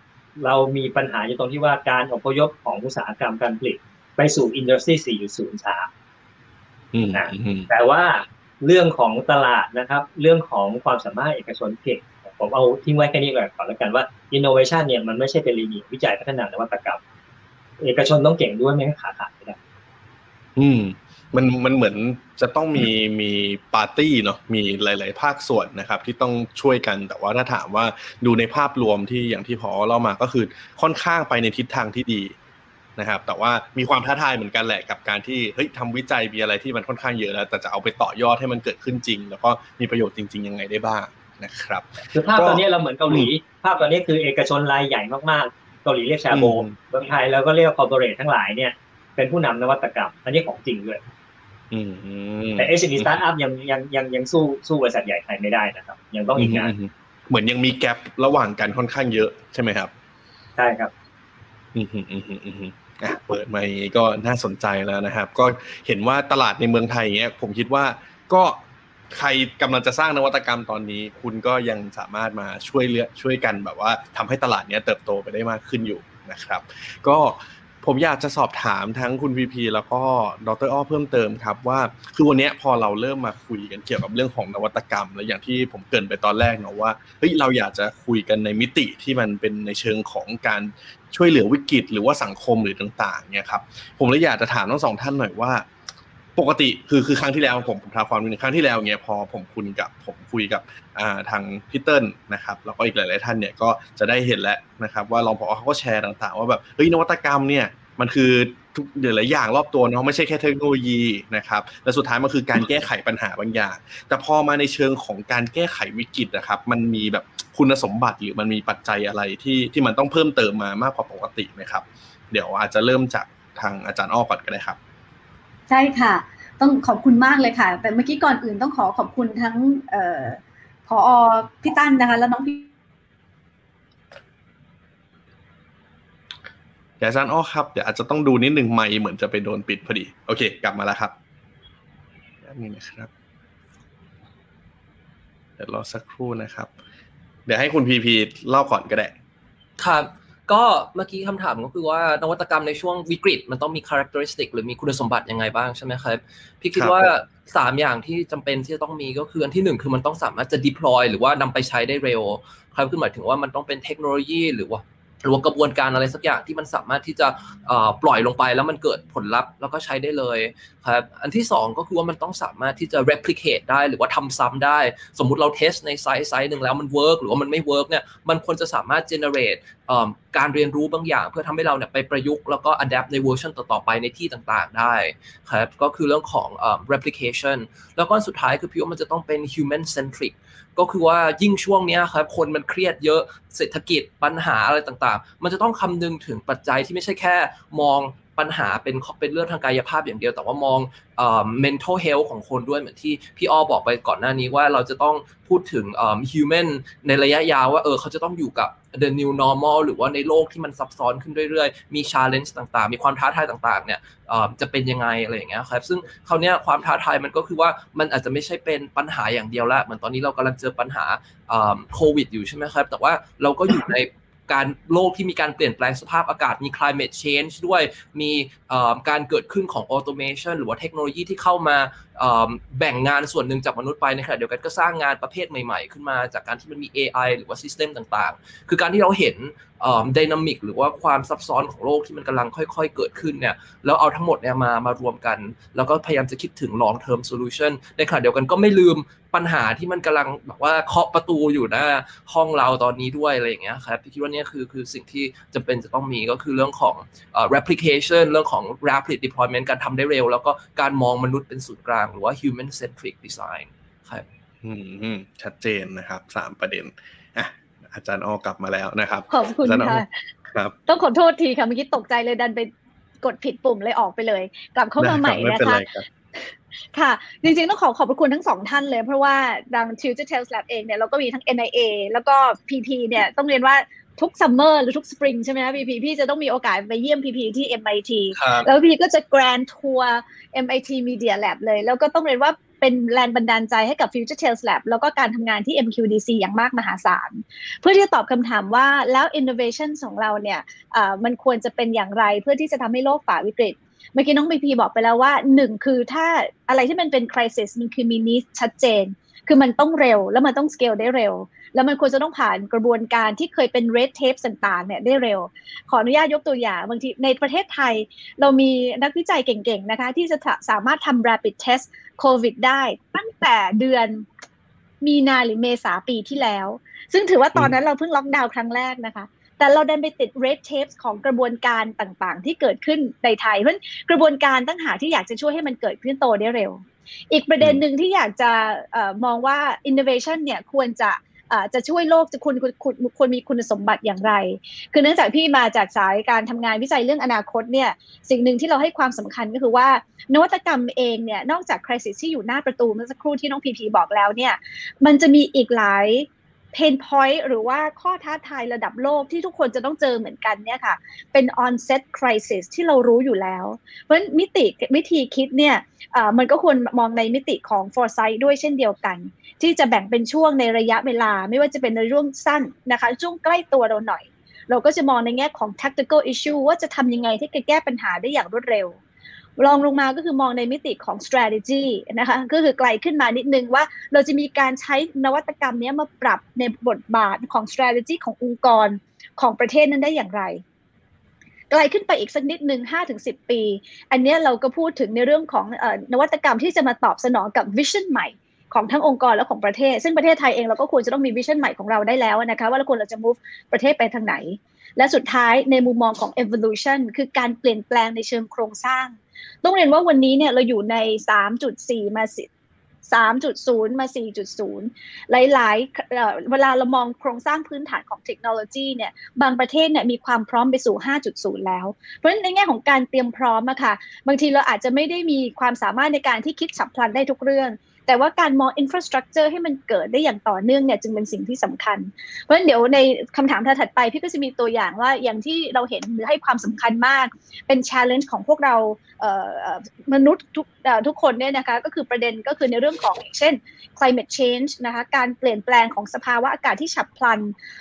S4: เรามีปัญหาอยู่ตรงที่ว่าการอพยพของอุตสาหกรรมการผลิตไปสู่ industry 4.0ช้านะแต่ว่า เรื่องของตลาดนะครับ เรื่องของความสามารถเอกชนเก่งผมเอาทิ้งไว้แค่นี้ก่อนก่อนแล้วกันว่า innovation เนี่ยมันไม่ใช่เป็น linear วิจัยพัฒนานวัตกรรม เอกชนต้องเก่งด้วยไม่งั้นขาขาดไม่ได้
S1: อืมมันมันเหมือนจะต้องมีมีปาร์ตี้เนาะมีหลาย ๆ ภาคส่วนนะครับ ที่ต้องช่วยกันแต่ว่าถ้าถามว่าดูในภาพรวมที่อย่างที่พอเล่ามาก็คือค่อนข้างไปในทิศทางที่ดี นะครับ แต่ว่ามีความท้าทายเหมือนกันแหละกับการที่เฮ้ยทำวิจัยมีอะไรที่มันค่อนข้างเยอะแล้วแต่จะเอาไปต่อยอดให้มันเกิดขึ้นจริง แล้วก็มีประโยชน์จริง ๆ ยังไงได้บ้างนะครับ
S4: คือภาพตอนนี้เราเหมือนเกาหลี ภาพตอนนี้คือเอกชนรายใหญ่มากๆ เกาหลีเรียกแชโบลเมืองไทยแล้วก็เรียก corporate ทั้งหลายเนี่ยเป็นผู้นำนวัตกรรม อันนี้ของจริงเลยแต่เอชดีสตาร์ทอัพพยังยังยังยังสู้สู้บริษัทใหญ่ไทยไม่ได้นะครับ ยังต้องอีกนาน
S1: เหมือนยังมี gap ระหว่างกันค่อนข้างเยอะใช่ไหมครับ
S4: ใช่ครับ
S1: อืมอืมอืมอืมอะ เปิดมาอย่างนี้ก็น่าสนใจแล้วนะครับ ก็เห็นว่าตลาดในเมืองไทยเนี้ยผมคิดว่าก็ใครกำลังจะสร้างนวัตกรรมตอนนี้ คุณก็ยังสามารถมาช่วยเหลือช่วยกันแบบว่าทำให้ตลาดเนี้ยเติบโตไปได้มากขึ้นอยู่นะครับ ก็ ผมอยากจะสอบถามทั้งคุณพีพีแล้วก็ดรอ้อเพิ่มเติมครับ ว่าคือวันนี้พอเราเริ่มมาคุยกันเกี่ยวกับเรื่องของนวัตกรรม และอย่างที่ผมเกริ่นไปตอนแรกเนาะว่าเฮ้ยเราอยากจะคุยกันในมิติที่มันเป็นในเชิงของการช่วยเหลือวิกฤต หรือว่าสังคมหรือต่างๆเนี่ยครับผมเลยอยากจะถามทั้งสองท่านหน่อยว่า ปกติคือคือครั้งที่แล้วผมผมท้าความนึงครั้งที่แล้วเนี่ยพอผมคุยกับผมคุยกับทางพีเติ้ลนะครับแล้วก็อีกหลาย ๆ ท่านเนี่ยก็จะได้เห็นแล้วนะครับ ว่ารองผอเขาก็แชร์ต่าง ๆ ว่าแบบเฮ้ยนวัตกรรมเนี่ยมันคือทุกหลายอย่างรอบตัวเนาะไม่ใช่แค่เทคโนโลยีนะครับและสุดท้ายมันคือการแก้ไขปัญหาบางอย่าง แต่พอมาในเชิงของการแก้ไขวิกฤตนะครับ มันมีแบบคุณสมบัติหรือมันมีปัจจัยอะไรที่ที่มันต้องเพิ่มเติมมามากกว่าปกติไหมครับ เดี๋ยวอาจจะเริ่มจากทางอาจารย์อ้อก่อนก็ได้ครับ
S3: ใช่ค่ะ ต้องขอบคุณมากเลยค่ะ แต่เมื่อกี้ก่อนอื่นต้องขอขอบคุณทั้งเอ่อพอพี่ตั้นนะคะ แล้วน้องพี่
S1: เดี๋ยวอาจารย์อ้อครับ เดี๋ยวอาจจะต้องดูนิดหนึ่งไม่เหมือนจะไปโดนปิดพอดี โอเค กลับมาแล้วครับนี่นะครับ เดี๋ยวรอสักครู่นะครับ เดี๋ยวให้คุณพีพีเล่าก่อนก็ได้
S2: ครับ ก็เมื่อกี้คำถามก็คือว่านวัตกรรมในช่วงวิกฤต มันต้องมีคุณลักษณะหรือมีคุณสมบัติยังไงบ้างใช่ไหมครับ พี่คิดว่าสามอย่างที่จำเป็นที่จะต้องมีก็คืออันที่หนึ่งคือมันต้องสามารถจะ deploy หรือว่านำไปใช้ได้เร็ว ครับคือหมายถึงว่ามันต้องเป็นเทคโนโลยีหรือว่า หรือว่ากระบวนการอะไรสักอย่างที่มันสามารถที่จะปล่อยลงไปแล้วมันเกิดผลลัพธ์ แล้วก็ใช้ได้เลยครับอันที่ 2 ก็คือว่ามันต้องสามารถที่จะ replicate ได้หรือว่าทำซ้ำได้ สมมุติเราเทสในไซส์ไซส์หนึ่งแล้วมัน work หรือว่ามันไม่ work เนี่ยมันควรจะสามารถ generate การเรียนรู้บางอย่าง เพื่อทำให้เราเนี่ยไปประยุกต์แล้วก็ adapt ในเวอร์ชันต่อๆไปในที่ต่างๆได้ครับก็คือเรื่องของ replication แล้วก็สุดท้ายคือพี่ว่ามันจะต้องเป็น human centric ก็คือว่ายิ่งช่วงนี้ครับคนมันเครียดเยอะเศรษฐกิจปัญหาอะไรต่างๆ มันจะต้องคำนึงถึงปัจจัยที่ไม่ใช่แค่มอง ปัญหาเป็นเป็นเรื่องทางกายภาพอย่างเดียว แต่ว่ามอง mental health ของคนด้วยเหมือนที่พี่อ้อบอกไปก่อนหน้านี้ว่าเราจะต้องพูดถึง human ในระยะยาวว่าเออเขาจะต้องอยู่กับ the new normal หรือว่าในโลกที่มันซับซ้อนขึ้นเรื่อยๆ มี challenge ต่างๆ มีความท้าทายต่างๆ เนี่ยจะเป็นยังไงอะไรอย่างเงี้ยครับ ซึ่งคราวนี้ความท้าทายมันก็คือว่ามันอาจจะไม่ใช่เป็นปัญหาอย่างเดียวละ เหมือนตอนนี้เรากำลังเจอปัญหาโควิดอยู่ใช่ไหมครับ แต่ว่าเราก็อยู่ใน การโลกที่มีการเปลี่ยนแปลงสภาพอากาศมี climate change ด้วยมีการเกิดขึ้นของ automation หรือว่าเทคโนโลยีที่เข้ามา แบ่งงานส่วนหนึ่งจากมนุษย์ไปในขณะเดียวกันก็สร้างงานประเภทใหม่ๆ ขึ้นมาจากการที่มันมี AI หรือว่า system ต่างๆ คือการที่เราเห็นดินามิกหรือว่าความซับซ้อนของโลกที่มันกำลังค่อยๆ เกิดขึ้นเนี่ยแล้วเอาทั้งหมดเนี่ยมามารวมกัน แล้วก็พยายามจะคิดถึง long term solution ในขณะเดียวกันก็ไม่ลืมปัญหาที่มันกำลังแบบว่าเคาะประตูอยู่หน้าห้องเราตอนนี้ด้วยอะไรอย่างเงี้ยครับพี่คิดว่านี่คือคือสิ่งที่จำเป็นจะต้องมีก็คือเรื่องของ replication เรื่องของ rapid deployment การทำได้เร็ว แล้วก็การมองมนุษย์เป็นศูนย์กลางหรือว่า human centric design ครับ
S1: อืมชัดเจนนะครับสามประเด็นอะอาจารย์อ้อกลับมาแล้วนะครับ
S3: ขอบคุณค่ะ
S1: ครับ
S3: ต้องขอโทษทีค่ะเมื่อกี้ตกใจเลยดันไปกดผิดปุ่มเลยออกไปเลย กลับเข้ามาใหม่นะคะค่ะ จริงๆ ต้องขอขอบคุณทั้งสองท่านเลย เพราะว่าดัง Future Tales Lab เองเนี่ยเราก็มีทั้ง NIA แล้วก็ PP เนี่ยต้องเรียนว่า ทุก summer หรือทุกสปริงใช่ไหมคะพีพีพี่จะต้องมีโอกาสไปเยี่ยมพีพีที่ MIT แล้วพี่ก็จะ grand tour MIT Media Lab เลย แล้วก็ต้องเรียนว่าเป็นแรงบันดาลใจให้กับ Future Tales Lab แล้วก็การทำงานที่ MQDC อย่างมากมหาศาล เพื่อที่จะตอบคำถามว่าแล้ว innovation ของเราเนี่ยมันควรจะเป็นอย่างไรเพื่อที่จะทำให้โลกฝ่าวิกฤตเมื่อกี้น้องพีพีบอกไปแล้วว่าหนึ่งคือถ้าอะไรที่มันเป็น crisis มันคือมีนิสชัดเจน คือมันต้องเร็วแล้วมันต้อง scale ได้เร็ว แล้วมันควรจะต้องผ่านกระบวนการที่เคยเป็น red tape ต่างๆเนี่ยได้เร็ว ขออนุญาตยกตัวอย่างบางทีในประเทศไทย เรามีนักวิจัยเก่งๆนะคะที่จะสามารถทำ rapid test โควิดได้ตั้งแต่เดือนมีนาหรือเมษาปีที่แล้ว ซึ่งถือว่าตอนนั้นเราเพิ่งล็อกดาวน์ครั้งแรกนะคะ แต่เราดันไปติด red tape ของกระบวนการต่างๆ ที่เกิดขึ้นในไทย เพราะกระบวนการตั้งหาที่อยากจะช่วยให้มันเกิดขึ้นโตได้เร็ว อีกประเด็นหนึ่งที่อยากจะมองว่า innovation เนี่ยควรจะ จะช่วยโลกจะคุณคุณควรมีคุณสมบัติอย่างไร คือเนื่องจากพี่มาจากสายการทำงานวิจัยเรื่องอนาคตเนี่ยสิ่งหนึ่งที่เราให้ความสำคัญก็คือว่านวัตกรรมเองเนี่ยนอกจากคริสิสที่อยู่หน้าประตูเมื่อสักครู่ที่น้องพีพีบอกแล้วเนี่ยมันจะมีอีกหลาย เพนพอยต์หรือว่าข้อท้าทายระดับโลกที่ทุกคนจะต้องเจอเหมือนกันเนี่ยค่ะ เป็น onset crisis ที่เรารู้อยู่แล้ว เพราะฉะนั้นมิติวิธีคิดเนี่ยมันก็ควรมองในมิติของ foresight ด้วยเช่นเดียวกัน ที่จะแบ่งเป็นช่วงในระยะเวลา ไม่ว่าจะเป็นในช่วงสั้นนะคะ ช่วงใกล้ตัวเราหน่อย เราก็จะมองในแง่ของ tactical issue ว่าจะทำยังไงที่จะแก้ปัญหาได้อย่างรวดเร็ว รองลงมาก็คือมองในมิติของ strategy นะคะก็คือไกลขึ้นมานิดนึงว่าเราจะมีการใช้นวัตกรรมนี้มาปรับในบทบาทของ strategy ขององค์กรของประเทศนั้นได้อย่างไรไกลขึ้นไปอีกสักนิดหนึ่งห้าถึงสิบปี อันนี้เราก็พูดถึงในเรื่องของนวัตกรรมที่จะมาตอบสนองกับวิชั่นใหม่ของทั้งองค์กรและของประเทศ ซึ่งประเทศไทยเองเราก็ควรจะต้องมีวิชั่นใหม่ของเราได้แล้วนะคะว่าเราควรเราจะ move ประเทศไปทางไหน และสุดท้ายในมุมมองของ evolution คือการเปลี่ยนแปลงในเชิงโครงสร้าง ต้องเรียนว่าวันนี้เนี่ยเราอยู่ใน 3.4 มาสิ3.0 มา 4.0 หลาย ๆ เวลาเรามองโครงสร้างพื้นฐานของเทคโนโลยีเนี่ย บางประเทศเนี่ยมีความพร้อมไปสู่ 5.0 แล้ว เพราะฉะนั้นในแง่ของการเตรียมพร้อมอะค่ะ บางทีเราอาจจะไม่ได้มีความสามารถในการที่คิดฉับพลันได้ทุกเรื่อง แต่ว่าการมองอินฟราสตรักเจอร์ให้มันเกิดได้อย่างต่อเนื่องเนี่ยจึงเป็นสิ่งที่สำคัญ เพราะฉะนั้นเดี๋ยวในคำถามถัดไปพี่ก็จะมีตัวอย่างว่าอย่างที่เราเห็นหรือให้ความสำคัญมาก เป็น challenge ของพวกเรามนุษย์ทุก ทุกคนเนี่ยนะคะก็คือประเด็นก็คือในเรื่องของเช่น climate change นะคะการเปลี่ยนแปลงของสภาวะอากาศที่ฉับพลัน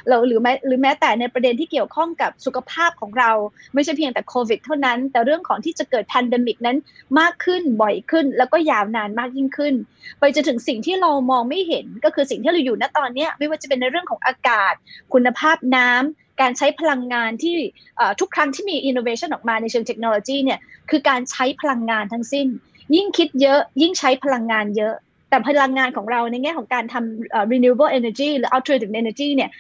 S3: เราหรือแม้หรือแม้แต่ในประเด็นที่เกี่ยวข้องกับสุขภาพของเรา ไม่ใช่เพียงแต่โควิดเท่านั้น แต่เรื่องของที่จะเกิด pandemic นั้นมากขึ้นบ่อยขึ้น แล้วก็ยาวนานมากยิ่งขึ้น ไปจนถึงสิ่งที่เรามองไม่เห็นก็คือสิ่งที่เราอยู่ณตอนนี้ไม่ว่าจะเป็นในเรื่องของอากาศ คุณภาพน้ำการใช้พลังงานที่ทุกครั้งที่มีอินโนเวชันออกมาในเชิงเทคโนโลยีเนี่ยคือการใช้พลังงานทั้งสิ้น ยิ่งคิดเยอะยิ่งใช้พลังงานเยอะ แต่พลังงานของเราในแง่ของการทำ renewable energy หรือ alternative energy เนี่ย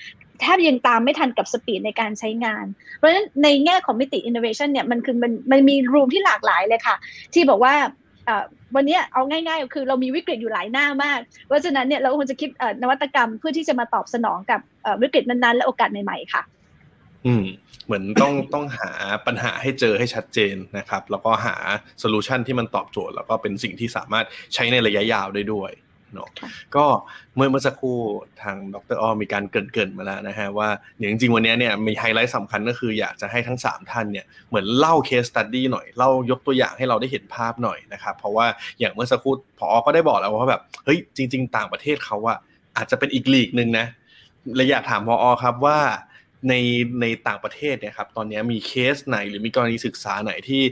S3: แทบยังตามไม่ทันกับ speed ในการใช้งาน เพราะฉะนั้นในแง่ของมิติ innovation เนี่ยมันคือมันมันมี room ที่หลากหลายเลยค่ะ ที่บอกว่าวันนี้เอาง่ายๆ คือเรามีวิกฤตอยู่หลายหน้ามาก เพราะฉะนั้นเนี่ยเราควรจะคิดนวัตกรรมเพื่อที่จะมาตอบสนองกับวิกฤตนั้นๆ และโอกาสใหม่ๆค่ะ
S1: อืมเหมือนต้องต้องหาปัญหาให้เจอให้ชัดเจนนะครับ แล้วก็หา solution ที่มันตอบโจทย์ แล้วก็เป็นสิ่งที่สามารถใช้ในระยะยาวได้ด้วยเนาะก็เมื่อเมื่อสักครู่ทางดร.อ้อมีการเกริ่นๆมาแล้วนะฮะว่าอย่างจริงๆวันนี้เนี่ยมีไฮไลท์สำคัญก็คืออยากจะให้ทั้ง 3 ท่านเนี่ยเหมือนเล่า case study หน่อย เล่ายกตัวอย่างให้เราได้เห็นภาพหน่อยนะครับ เพราะว่าอย่างเมื่อสักครู่พอก็ได้บอกแล้วว่าแบบเฮ้ยจริง ๆ ต่างประเทศเขาอะอาจจะเป็นอีกลีกหนึ่งนะเลยอยากถามพอครับว่า ในในต่างประเทศเนี่ยครับตอนนี้มีเคสไหนหรือมีกรณีศึกษาไหนที่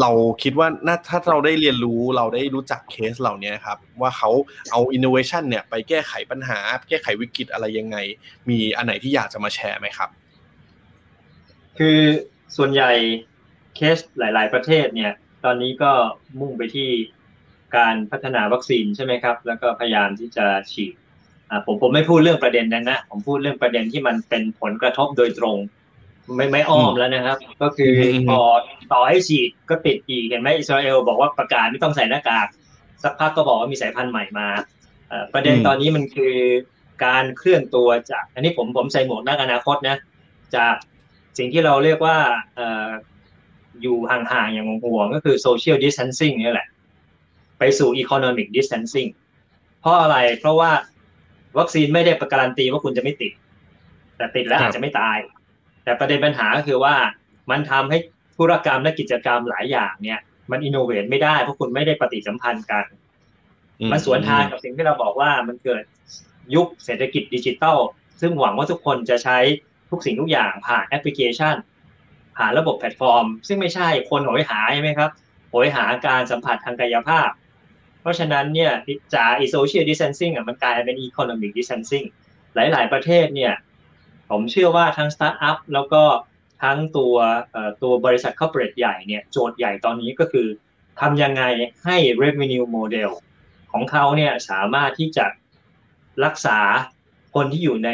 S1: เราคิดว่าน่าถ้าเราได้เรียนรู้เราได้รู้จักเคสเหล่านี้ครับ ว่าเขาเอาอินโนเวชันเนี่ยไปแก้ไขปัญหา แก้ไขวิกฤตอะไรยังไง มีอันไหนที่อยากจะมาแชร์ไหมครับ
S4: คือส่วนใหญ่เคสหลาย ๆ ประเทศเนี่ย ตอนนี้ก็มุ่งไปที่การพัฒนาวัคซีนใช่ไหมครับ แล้วก็พยายามที่จะฉีด ผมผมไม่พูดเรื่องประเด็นนั้นนะ ผมพูดเรื่องประเด็นที่มันเป็นผลกระทบโดยตรง ไม่ไม่อ้อมแล้วนะครับ ก็คือพอต่อให้ฉีดก็ติดอีกเห็นไหมอิสราเอลบอกว่าประกาศไม่ต้องใส่หน้ากากสักพักก็บอกว่ามีสายพันธุ์ใหม่มาประเด็นตอนนี้มันคือการเคลื่อนตัวจาก อันนี้ผมผมใส่หมวกนักอนาคตนะ จากสิ่งที่เราเรียกว่าอยู่ห่างๆอย่างห่วงก็คือ social distancing นี่แหละ ไปสู่ economic distancing เพราะอะไรเพราะว่า วัคซีนไม่ได้ประการันตีว่าคุณจะไม่ติด แต่ติดแล้วอาจจะไม่ตาย แต่ประเด็นปัญหาก็คือว่ามันทำให้ธุรกรรมและกิจกรรมหลายอย่างเนี่ย มัน innovate ไม่ได้เพราะคุณไม่ได้ปฏิสัมพันธ์กันมันสวนทางกับสิ่งที่เราบอกว่ามันเกิดยุคเศรษฐกิจดิจิทัลซึ่งหวังว่าทุกคนจะใช้ทุกสิ่งทุกอย่างผ่านแอปพลิเคชัน ผ่านระบบแพลตฟอร์ม ซึ่งไม่ใช่คนโหยหาใช่ไหมครับโหยหาการสัมผัสทางกายภาพ เพราะฉะนั้นเนี่ยจากอี social distancing อะมันกลายเป็น economic distancing หลาย ๆ ประเทศเนี่ยผมเชื่อว่าทั้งสตาร์ทอัพแล้วก็ทั้งตัวตัวบริษัท corporate ใหญ่เนี่ยโจทย์ใหญ่ตอนนี้ก็คือทำยังไงให้ revenue model ของเขาเนี่ยสามารถที่จะรักษาคนที่อยู่ใน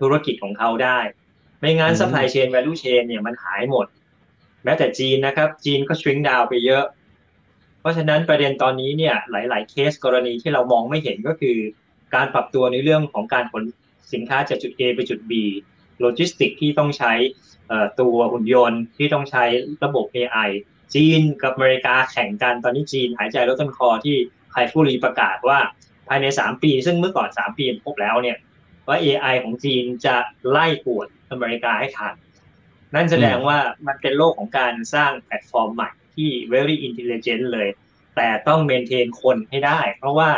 S4: ธุรกิจของเขาได้ ไม่งั้น supply chain value chain เนี่ยมันหายหมด แม้แต่จีนนะครับ จีนก็ shrink down ไปเยอะ เพราะฉะนั้นประเด็นตอนนี้เนี่ยหลาย ๆ เคสกรณีที่เรามองไม่เห็นก็คือ การปรับตัวในเรื่องของการขนสินค้าจากจุด A ไปจุด B โลจิสติกที่ต้องใช้ตัวหุ่นยนต์ที่ต้องใช้ระบบ AI จีนกับอเมริกาแข่งกันตอนนี้จีนหายใจลดต้นคอที่ไคฟูรีประกาศว่าภายใน 3 ปี ซึ่งเมื่อก่อน 3 ปีพบแล้วเนี่ยว่า AI ของจีนจะไล่กวดอเมริกาให้ทัน นั่นแสดงว่ามันเป็นโลกของการสร้างแพลตฟอร์มใหม่ ที่ very intelligent เลย แต่ต้อง maintain คนให้ได้ เพราะว่า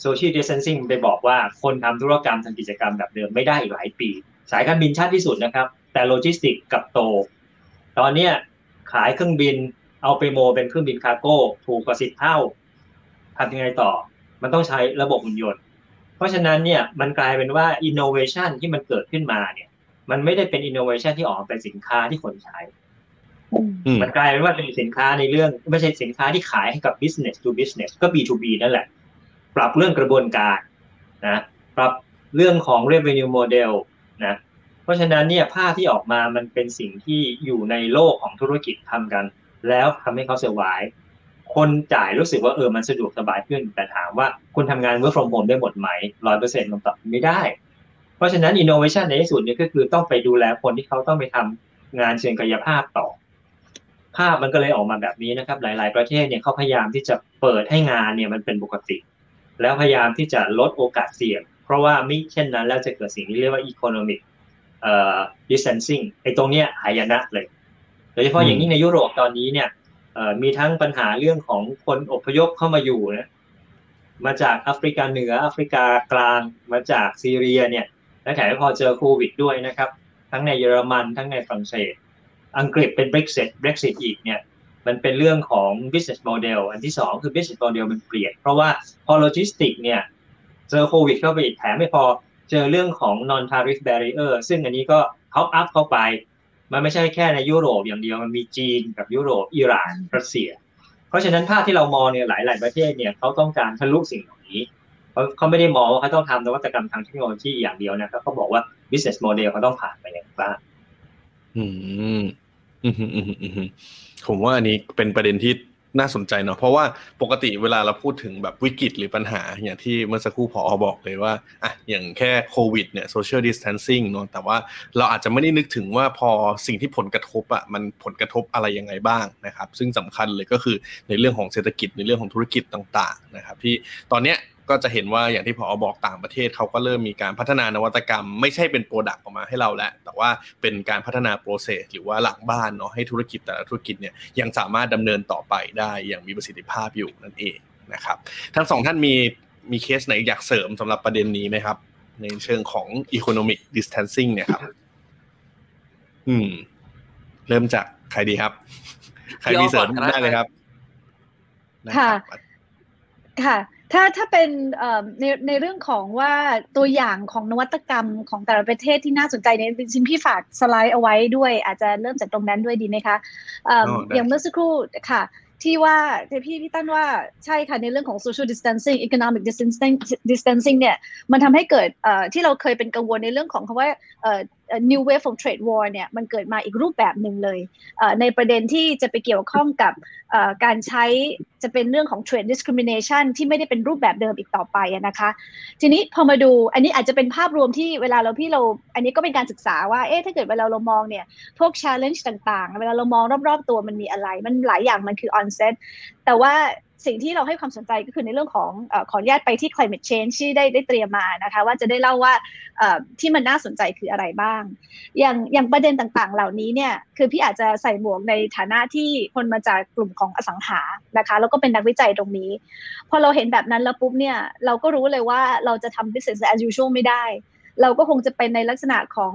S4: social distancing ไปบอกว่าคนทำธุรกรรมทำกิจกรรมแบบเดิมไม่ได้อีกหลายปี สายการบินชาติที่สุดนะครับ แต่โลจิสติกกลับโต ตอนนี้ขายเครื่องบินเอาไปโมเป็นเครื่องบิน cargo ถูกกว่าสิบเท่าทำยังไงต่อ มันต้องใช้ระบบหุ่นยนต์ เพราะฉะนั้นเนี่ยมันกลายเป็นว่าอินโนเวชันที่มันเกิดขึ้นมาเนี่ยมันไม่ได้เป็นอินโนเวชันที่ออกเป็นสินค้าที่คนใช้ มันกลายเป็นว่าเป็นสินค้าในเรื่อง ไม่ใช่สินค้าที่ขายให้กับ business to business ก็ B2B นั่นแหละ ปรับเรื่องกระบวนการนะปรับเรื่องของ revenue model นะเพราะฉะนั้นเนี่ยภาพที่ออกมามันเป็นสิ่งที่อยู่ในโลกของธุรกิจทำกัน แล้วทำให้เขาเสียหวายคนจ่ายรู้สึกว่าเออมันสะดวกสบายขึ้น แต่ถามว่าคุณทำงาน work from home ได้หมดไหมร้อยเปอร์เซ็นต์คำตอบไม่ได้ เพราะฉะนั้น innovation ในที่สุดเนี่ยก็คือต้องไปดูแลคนที่เขาต้องไปทำงานเชิงกายภาพต่อ ภาพมันก็เลยออกมาแบบนี้นะครับ หลาย ๆ ประเทศเนี่ยเขาพยายามที่จะเปิดให้งานเนี่ยมันเป็นปกติ แล้วพยายามที่จะลดโอกาสเสี่ยง เพราะว่าไม่เช่นนั้นแล้วจะเกิดสิ่งที่เรียกว่า economic เอ่อ distancing ไอ้ตรงเนี้ยหายนะเลยโดยเฉพาะอย่างนี้ในยุโรปตอนนี้เนี่ยเอ่อมีทั้งปัญหาเรื่องของคนอพยพเข้ามาอยู่นะมาจากแอฟริกาเหนือแอฟริกากลาง มาจากซีเรียเนี่ยและแถมพอเจอโควิดด้วยนะครับ ทั้งในเยอรมันทั้งในฝรั่งเศส อังกฤษเป็น Brexit Brexit อีกเนี่ยมันเป็นเรื่องของ business model อันที่สองคือ business model มันเปลี่ยน เพราะว่าพอโลจิสติกเนี่ยเจอโควิดเข้าไปอีกแถมไม่พอเจอเรื่องของ non tariff barrier ซึ่งอันนี้ก็ top up เข้าไป มันไม่ใช่แค่ในยุโรปอย่างเดียวมันมีจีนกับยุโรปอิหร่านรัสเซีย เพราะฉะนั้นภาพที่เรามองเนี่ยหลาย ๆ ประเทศเนี่ยเขาต้องการทะลุสิ่งเหล่านี้เขาเขาไม่ได้มองว่าเขาต้องทำนวัตกรรมทางเทคโนโลยีอย่างเดียวนะเขาบอกว่า business model เขาต้องผ่านไปอย่างบ้าง
S1: อืม ผมว่าอันนี้เป็นประเด็นที่น่าสนใจเนาะเพราะว่าปกติเวลาเราพูดถึงแบบวิกฤตหรือปัญหา อย่างที่เมื่อสักครู่พอบอกเลยว่าอะอย่างแค่โควิดเนี่ยโซเชียลดิส a ทนซิ่งเนาะแต่ว่าเราอาจจะไม่ได้นึกถึงว่าพอสิ่งที่ผลกระทบอะมันผลกระทบอะไรยังไงบ้างนะครับ ซึ่งสำคัญเลยก็คือในเรื่องของเศรษฐกิจในเรื่องของธุรกิจต่าง ๆ นะครับ ที่ตอนเนี้ย ก็จะเห็นว่าอย่างที่พอบอกต่างประเทศเขาก็เริ่มมีการพัฒนานวัตกรรม ไม่ใช่เป็น product ออกมาให้เราแล้วแต่ว่าเป็นการพัฒนา process หรือว่าหลังบ้านเนาะให้ธุรกิจแต่ละธุรกิจเนี่ยยังสามารถดำเนินต่อไปได้อย่างมีประสิทธิภาพอยู่นั่นเองนะครับทั้งสองท่านมีมีเคสไหนอยากเสริมสำหรับประเด็นนี้ไหมครับ ในเชิงของ economic distancing เนี่ยครับ อืม เริ่มจากใครดีครับ ใครมีเสริมได้เลยครับ
S3: ค่ะ ค่ะ ถ้าถ้าเป็นในในเรื่องของว่าตัวอย่างของนวัตกรรมของแต่ละประเทศที่น่าสนใจเนี่ยชินพี่ฝากสไลด์เอาไว้ด้วย อาจจะเริ่มจากตรงนั้นด้วยดีไหมคะอย่างเมื่อสักครู่ค่ะที่ว่าพี่พี่ตั้นว่าใช่ค่ะในเรื่องของ social distancing economic distancing distancing เนี่ยมันทำให้เกิดที่เราเคยเป็นกังวลในเรื่องของคำว่า new wave of trade war เนี่ยมันเกิดมาอีกรูปแบบหนึ่งเลยในประเด็นที่จะไปเกี่ยวข้องกับการใช้จะเป็นเรื่องของ trade discrimination ที่ไม่ได้เป็นรูปแบบเดิมอีกต่อไปนะคะ ทีนี้พอมาดูอันนี้อาจจะเป็นภาพรวมที่เวลาเราพี่เรา อันนี้ก็เป็นการศึกษาว่าเอ๊ะถ้าเกิดเวลาเรามองเนี่ยพวก challenge ต่างๆ เวลาเรามองรอบๆตัวมันมีอะไร มันหลายอย่างมันคือ onset แต่ว่า สิ่งที่เราให้ความสนใจก็คือในเรื่องของขออนุญาตไปที่ climate change ที่ได้ได้เตรียมมานะคะว่าจะได้เล่าว่าที่มันน่าสนใจคืออะไรบ้าง อย่างอย่างประเด็นต่างๆ เหล่านี้เนี่ยคือพี่อาจจะใส่หมวกในฐานะที่คนมาจากกลุ่มของอสังหานะคะแล้วก็เป็นนักวิจัยตรงนี้ พอเราเห็นแบบนั้นแล้วปุ๊บเนี่ยเราก็รู้เลยว่าเราจะทำ business as usual ไม่ได้ เราก็คงจะเป็นในลักษณะของ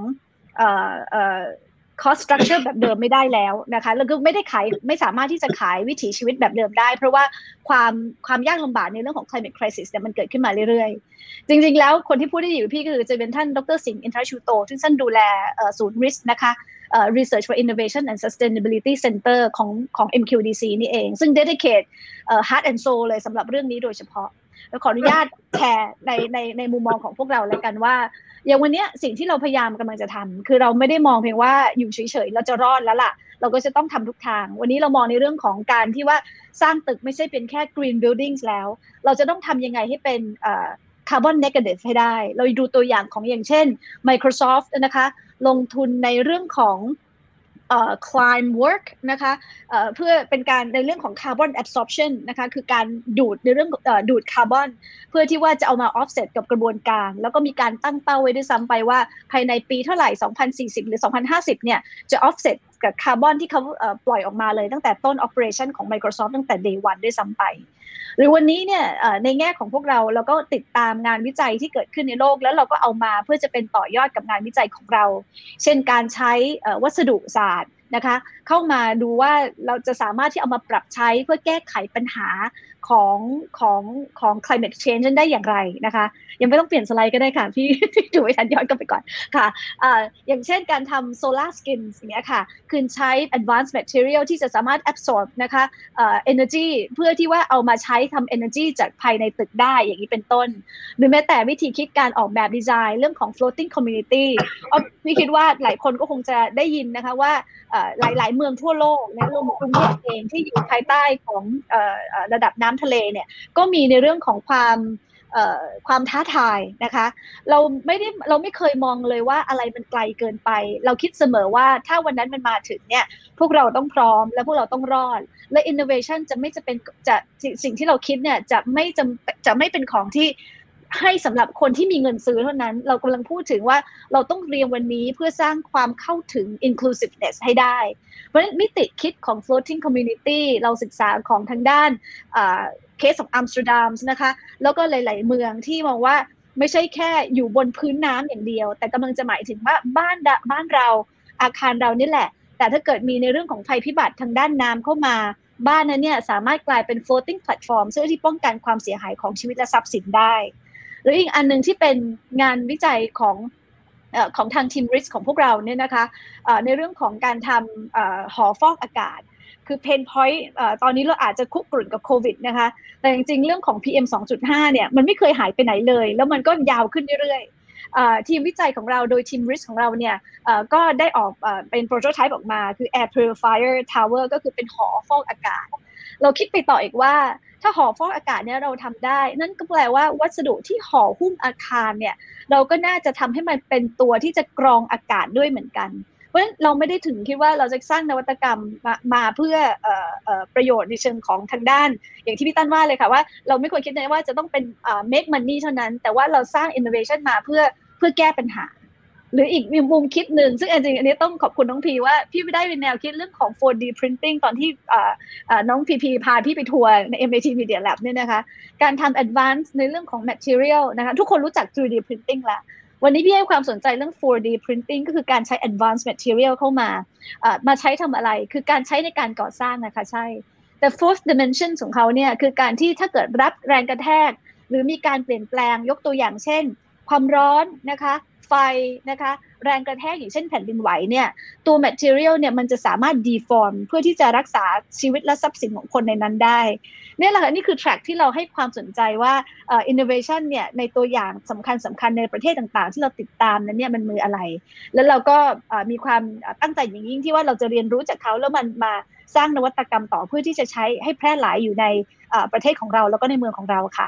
S3: เอ่อเอ่อ cost structure แบบเดิมไม่ได้แล้วนะคะแล้วก็ไม่ได้ขายไม่สามารถที่จะขายวิถีชีวิตแบบเดิมได้ เพราะว่าความความยากลำบากในเรื่องของ climate crisis เนี่ยมันเกิดขึ้นมาเรื่อยๆ จริงๆ แล้วคนที่พูดได้อยู่พี่ก็คือจะเป็นท่านดรสิงห์อินทรชูโตซึ่งท่านดูแลศูนย์ RISK นะคะ Research for Innovation and Sustainability Center ของของ MQDC นี่เอง ซึ่ง dedicate heart and soul เลยสำหรับเรื่องนี้โดยเฉพาะ ขออนุญาตแชร์ในในในมุมมองของพวกเราแล้วกันว่า อย่างวันนี้สิ่งที่เราพยายามกำลังจะทำคือเราไม่ได้มองเพียงว่าอยู่เฉยๆเราจะรอดแล้วล่ะ เราก็จะต้องทำทุกทาง วันนี้เรามองในเรื่องของการที่ว่าสร้างตึกไม่ใช่เป็นแค่ green buildings แล้ว เราจะต้องทำยังไงให้เป็นคาร์บอนเนกาทีฟให้ได้ เราดูตัวอย่างของอย่างเช่น Microsoft นะคะ ลงทุนในเรื่องของ climb work นะคะเพื่อเป็นการในเรื่องของ carbon absorption นะคะคือการดูดในเรื่องดูดคาร์บอนเพื่อที่ว่าจะเอามา offset กับกระบวนการ แล้วก็มีการตั้งเป้าไว้ด้วยซ้ำไปว่า ภายในปีเท่าไหร่ 2040 หรือ 2050 เนี่ยจะ offset กับคาร์บอนที่เขาปล่อยออกมาเลยตั้งแต่ต้น operation ของ Microsoft ตั้งแต่ day one ด้วยซ้ำไป หรือวันนี้เนี่ยในแง่ของพวกเราเราก็ติดตามงานวิจัยที่เกิดขึ้นในโลก แล้วเราก็เอามาเพื่อจะเป็นต่อยอดกับงานวิจัยของเรา เช่นการใช้วัสดุศาสตร์ นะคะ เข้ามาดูว่าเราจะสามารถที่เอามาปรับใช้เพื่อแก้ไขปัญหาของของของ climate change ได้อย่างไรนะคะ ยังไม่ต้องเปลี่ยนสไลด์ก็ได้ค่ะ พี่ดูไว้ทันย้อนกลับไปก่อนค่ะออย่างเช่นการทำ solar skins อย่างเงี้ยค่ะคือใช้ advanced material ที่จะสามารถ absorb นะคะ energy เพื่อที่ว่าเอามาใช้ทำ energy จากภายในตึกได้อย่างนี้เป็นต้น หรือแม้แต่วิธีคิดการออกแบบดีไซน์เรื่องของ floating community พี่คิดว่าหลายคนก็คงจะได้ยินนะคะว่าหลายๆ เมืองทั่วโลกนะรวมถึงกรุงเทพเองที่อยู่ภายใต้ของระดับน้ำทะเลเนี่ยก็มีในเรื่องของความความท้าทายนะคะ เราไม่ได้เราไม่เคยมองเลยว่าอะไรมันไกลเกินไป เราคิดเสมอว่าถ้าวันนั้นมันมาถึงเนี่ยพวกเราต้องพร้อมและพวกเราต้องรอด และ innovation จะไม่จะเป็นจะสิ่งที่เราคิดเนี่ยจะไม่จะจะไม่เป็นของที่ ให้สำหรับคนที่มีเงินซื้อเท่านั้น เรากำลังพูดถึงว่าเราต้องเรียนวันนี้เพื่อสร้างความเข้าถึง inclusiveness ให้ได้ เพราะฉะนั้นมิติคิดของ floating community เราศึกษาของทางด้านเคสของอัมสเตอร์ดัมนะคะ แล้วก็หลาย ๆ เมืองที่มองว่าไม่ใช่แค่อยู่บนพื้นน้ำอย่างเดียว แต่กำลังจะหมายถึงว่าบ้านบ้านเราอาคารเรานี่แหละ แต่ถ้าเกิดมีในเรื่องของภัยพิบัติทางด้านน้ำเข้ามาบ้านนั้นเนี่ยสามารถกลายเป็น floating platform เพื่อที่ป้องกันความเสียหายของชีวิตและทรัพย์สินได้ หรืออีกอันหนึ่งที่เป็นงานวิจัยของของทางทีมริสของพวกเราเนี่ยนะคะในเรื่องของการทำหอฟอกอากาศ คือเพนพอยต์ตอนนี้เราอาจจะคุกกรุ่นกับโควิดนะคะ แต่จริงๆ เรื่องของ PM 2.5 เนี่ยมันไม่เคยหายไปไหนเลย แล้วมันก็ยาวขึ้นเรื่อยๆทีมวิจัยของเราโดยทีมริสของเราเนี่ยก็ได้ออกเป็นโปรโตไทป์ออกมาคือ air purifier tower ก็คือเป็นหอฟอกอากาศ เราคิดไปต่ออีกว่าถ้าห่อฟอกอากาศเนี่ยเราทำได้ นั่นก็แปลว่าวัสดุที่ห่อหุ้มอาคารเนี่ยเราก็น่าจะทำให้มันเป็นตัวที่จะกรองอากาศด้วยเหมือนกัน เพราะฉะนั้นเราไม่ได้ถึงคิดว่าเราจะสร้างนวัตกรรมมามาเพื่อประโยชน์ในเชิงของทางด้าน อย่างที่พี่ตั้นว่าเลยค่ะว่าเราไม่ควรคิดในว่าจะต้องเป็น make money เท่านั้น แต่ว่าเราสร้าง innovation มาเพื่อเพื่อแก้ปัญหา หรืออีกมุมคิดหนึ่งซึ่งจริงอันนี้ต้องขอบคุณน้องพีว่าพี่ไม่ได้เป็นแนวคิดเรื่องของ 4D printing ตอนที่น้องพีพีพาพี่ไปทัวร์ใน MIT Media Lab เนี่ยนะคะ การทำ advance ในเรื่องของ material นะคะทุกคนรู้จัก 3D printing ละวันนี้พี่ให้ความสนใจเรื่อง 4D printing ก็คือการใช้ advanced material เข้ามา มาใช้ทำอะไร คือการใช้ในการก่อสร้างนะคะใช่ แต่ fourth dimension ของเขาเนี่ยคือการที่ถ้าเกิดรับแรงกระแทก หรือมีการเปลี่ยนแปลงยกตัวอย่างเช่น ความร้อนนะคะ ไฟนะคะ แรงกระแทกอย่างเช่นแผ่นดินไหวเนี่ย ตัว material เนี่ยมันจะสามารถ deform เพื่อที่จะรักษาชีวิตและทรัพย์สินของคนในนั้นได้นี่แหละค่ะนี่คือ track ที่เราให้ความสนใจว่า innovation เนี่ยในตัวอย่างสำคัญสำคัญในประเทศต่างๆ ที่เราติดตามนั้นเนี่ยมันมืออะไร แล้วเราก็มีความตั้งใจอย่างยิ่งที่ว่าเราจะเรียนรู้จากเขาแล้วมันมาสร้างนวัตกรรมต่อเพื่อที่จะใช้ให้แพร่หลายอยู่ในประเทศของเราแล้วก็ในเมืองของเราค่ะ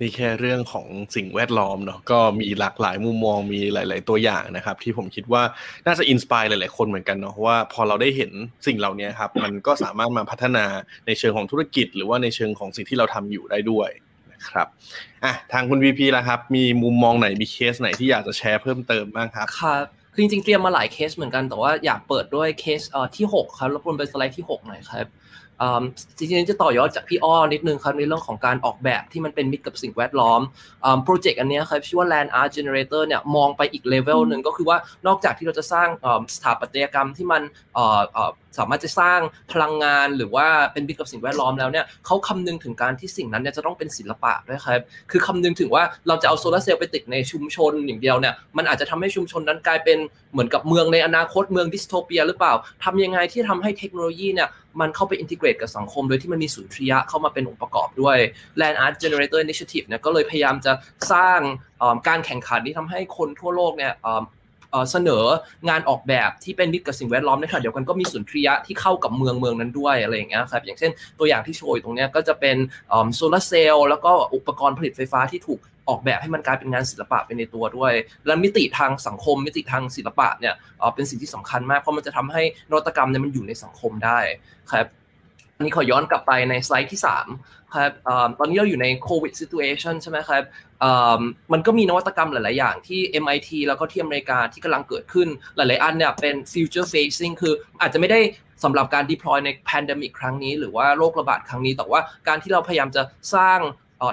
S1: นี่แค่เรื่องของสิ่งแวดล้อมเนาะก็มีหลากหลายมุมมองมีหลาย ๆ ตัวอย่างนะครับ ที่ผมคิดว่าน่าจะ inspire หลาย ๆ คนเหมือนกันเนาะว่าพอเราได้เห็นสิ่งเหล่านี้ครับ มันก็สามารถมาพัฒนาในเชิงของธุรกิจ หรือว่าในเชิงของสิ่งที่เราทำอยู่ได้ด้วยนะครับอะทางคุณ VP ละครับ มีมุมมองไหนมีเคสไหนที่อยากจะแชร์เพิ่มเติมบ้างครับ
S2: ครับคือจริง ๆ เตรียมมาหลายเคสเหมือนกันแต่ว่าอยากเปิดด้วยเคสเอ่อที่ 6 ครับรบกวนไปสไลด์ที่ 6 หน่อยครับ จริงๆจะต่อยอดจากพี่อ้อนิดนึงครับในเรื่องของการออกแบบที่มันเป็นมิตรกับสิ่งแวดล้อมโปรเจกต์อันนี้ครับชื่อว่า Land Art Generator เนี่ยมองไปอีกเลเวลหนึ่งก็คือว่านอกจากที่เราจะสร้างสถาปัตยกรรมที่มันสามารถจะสร้างพลังงานหรือว่าเป็นมิตรกับสิ่งแวดล้อมแล้วเนี่ยเขาคำนึงถึงการที่สิ่งนั้นเนี่ยจะต้องเป็นศิลปะด้วยครับคือคำนึงถึงว่าเราจะเอาโซลาร์เซลล์ไปติดในชุมชนอย่างเดียวเนี่ยมันอาจจะทำให้ชุมชนนั้นกลายเป็นเหมือนกับเมืองในอนาคตเมือง dystopia หรือเปล่าทำยังไงที่ทำให้เทคโนโลยีเนี่ยมันเข้าไปอินทิเกรตกับสังคม โดยที่มันมีสุนทรียะเข้ามาเป็นองค์ประกอบด้วย Land Art Generator Initiative เนี่ยก็เลยพยายามจะสร้างการแข่งขันที่ทำให้คนทั่วโลกเนี่ยเสนองานออกแบบที่เป็นมิตรกับสิ่งแวดล้อมในขณะเดียวกันก็มีสุนทรียะที่เข้ากับเมืองเมืองนั้นด้วยอะไรอย่างเงี้ยครับอย่างเช่นตัวอย่างที่โชว์ตรงนี้ก็จะเป็นโซลาเซลล์แล้วก็อุปกรณ์ผลิตไฟฟ้าที่ถูก ออกแบบให้มันกลายเป็นงานศิลปะไปในตัวด้วย และมิติทางสังคม มิติทางศิลปะเนี่ยเป็นสิ่งที่สำคัญมากเพราะมันจะทำให้นวัตกรรมเนี่ยมันอยู่ในสังคมได้ครับันนี้ขอย้อนกลับไปในสไลด์ที่3ครับตอนนี้เราอยู่ในโควิดซิทูเอชันใช่ไหมครับมันก็มีนวัตกรรมหลาย ๆ อย่างที่ MIT แล้วก็ที่อเมริกาที่กำลังเกิดขึ้นหลาย ๆ อันเนี่ยเป็น future facing คืออาจจะไม่ได้สำหรับการ deploy ใน pandemic ครั้งนี้ หรือว่าโรคระบาดครั้งนี้ แต่ว่าการที่เราพยายามจะสร้าง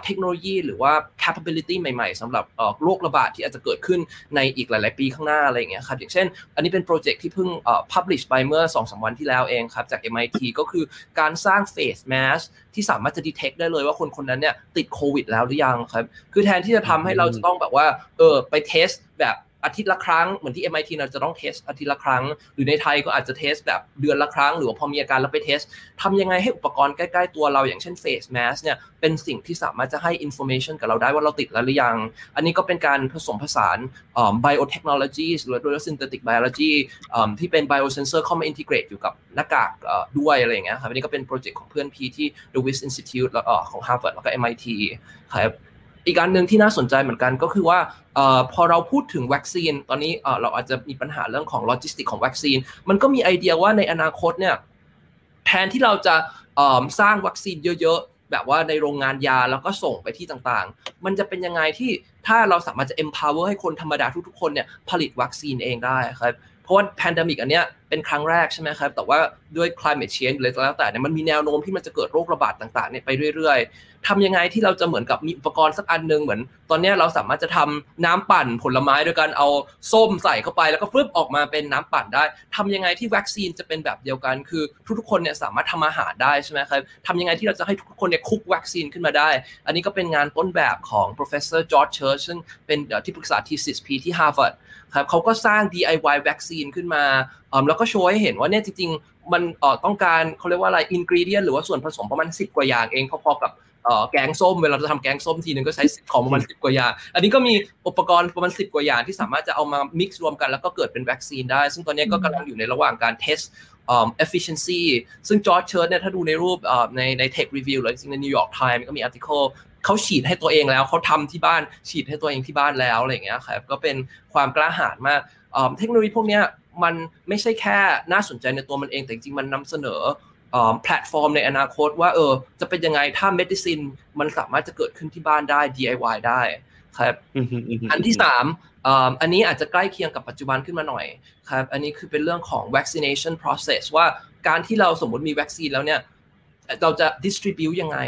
S2: เทคโนโลยีหรือว่า capability ใหม่ๆสำหรับโรคระบาดที่อาจจะเกิดขึ้นในอีกหลาย ๆ ปีข้างหน้าอะไรอย่างเงี้ยครับอย่างเช่น อันนี้เป็นโปรเจกต์ที่เพิ่ง publish ไปเมื่อ2-3วันที่แล้วเองครับจาก MIT ก็คือการสร้าง face mask ที่สามารถจะ detect ได้เลยว่าคนคนนั้นเนี่ยติดโควิดแล้วหรือยังครับคือแทนที่จะทำให้เราจะต้องแบบว่าเออไป test แบบ อาทิตย์ละครั้งเหมือนที่ MIT เราจะต้อง test อาทิตย์ละครั้ง หรือในไทยก็อาจจะ test แบบเดือนละครั้ง หรือว่าพอมีอาการแล้วไป testทำยังไงให้อุปกรณ์ใกล้ ๆ ตัวเราอย่างเช่น face mask เนี่ยเป็นสิ่งที่สามารถจะให้ information กับเราได้ว่าเราติดแล้วหรือยัง อันนี้ก็เป็นการผสมผสาน biotechnology หรือ synthetic biology ที่เป็น biosensor เข้ามา integrate อยู่กับหน้ากากด้วยอะไรอย่างเงี้ยครับอันนี้ก็เป็นโปรเจกต์ของเพื่อนพี่ที่ The Wyss Institute แล้วของ Harvard แล้วก็ MIT ครับ อีกอันหนึ่งที่น่าสนใจเหมือนกันก็คือว่าพอเราพูดถึงวัคซีน ตอนนี้เราอาจจะมีปัญหาเรื่องของโลจิสติกของวัคซีน มันก็มีไอเดียว่าในอนาคตเนี่ยแทนที่เราจะสร้างวัคซีนเยอะๆ แบบว่าในโรงงานยาแล้วก็ส่งไปที่ต่างๆ มันจะเป็นยังไงที่ถ้าเราสามารถจะ empower ให้คนธรรมดาทุกๆ คนเนี่ยผลิตวัคซีนเองได้ครับ เพราะว่า pandemic อันเนี้ยเป็นครั้งแรกใช่ไหมครับ แต่ว่าด้วย climate change เลยแล้วแต่เนี่ยมันมีแนวโน้มที่มันจะเกิดโรคระบาดต่างๆเนี่ยไปเรื่อยๆทำยังไงที่เราจะเหมือนกับมีอุปกรณ์สักอันหนึ่งเหมือน ตอนนี้เราสามารถจะทำน้ำปั่นผลไม้โดยการเอาส้มใส่เข้าไปแล้วก็ฟึบออกมาเป็นน้ำปั่นได้ทำยังไงที่วัคซีนจะเป็นแบบเดียวกัน คือทุกๆคนเนี่ยสามารถทำอาหารได้ใช่ไหมครับทำยังไงที่เราจะให้ทุกคนเนี่ยคุกวัคซีนขึ้นมาได้ อันนี้ก็เป็นงานต้นแบบของ professor George Church ซึ่งเป็นที่ปรึกษา thesis P ที่ Harvard ครับเขาก็สร้าง DIY วัคซีนขึ้นมาแล้วก็โชว์ให้เห็นว่าเนี่ยจริงๆ มันต้องการเขาเรียกว่าอะไรอินกรีเดียนหรือว่าส่วนผสมประมาณ10 กว่าอย่างเองพอๆกับแกงส้มเวลาเราจะทำแกงส้มทีนึงก็ใช้ของประมาณ10กว่าอย่าง อันนี้ก็มีอุปกรณ์ประมาณ10กว่าอย่างที่สามารถจะเอามา mix รวมกันแล้วก็เกิดเป็นวัคซีนได้ ซึ่งตอนนี้ก็กำลังอยู่ในระหว่างการ test um, efficiency ซึ่ง George Church เนี่ยถ้าดูในรูปในใน tech review หรือจริงใน New York Times ก็มี article เขาฉีดให้ตัวเองแล้วเขาทำที่บ้านฉีดให้ตัวเองที่บ้านแล้วอะไรอย่างเงี้ยครับก็เป็นความกล้าหาญมากเทคโนโลยีพวกนี้ มันไม่ใช่แค่น่าสนใจในตัวมันเองแต่จริงๆมันนำเสนอแพลตฟอร์มในอนาคตว่าเออจะเป็นยังไงถ้า medicine มันสามารถจะเกิดขึ้นที่บ้านได้ DIY ได้ครับอันที่สามอันนี้อาจจะใกล้เคียงกับปัจจุบันขึ้นมาหน่อยครับอันนี้คือเป็นเรื่องของ vaccination process ว่าการที่เราสมมติมีวัคซีนแล้วเนี่ยเราจะ distribute ยังไง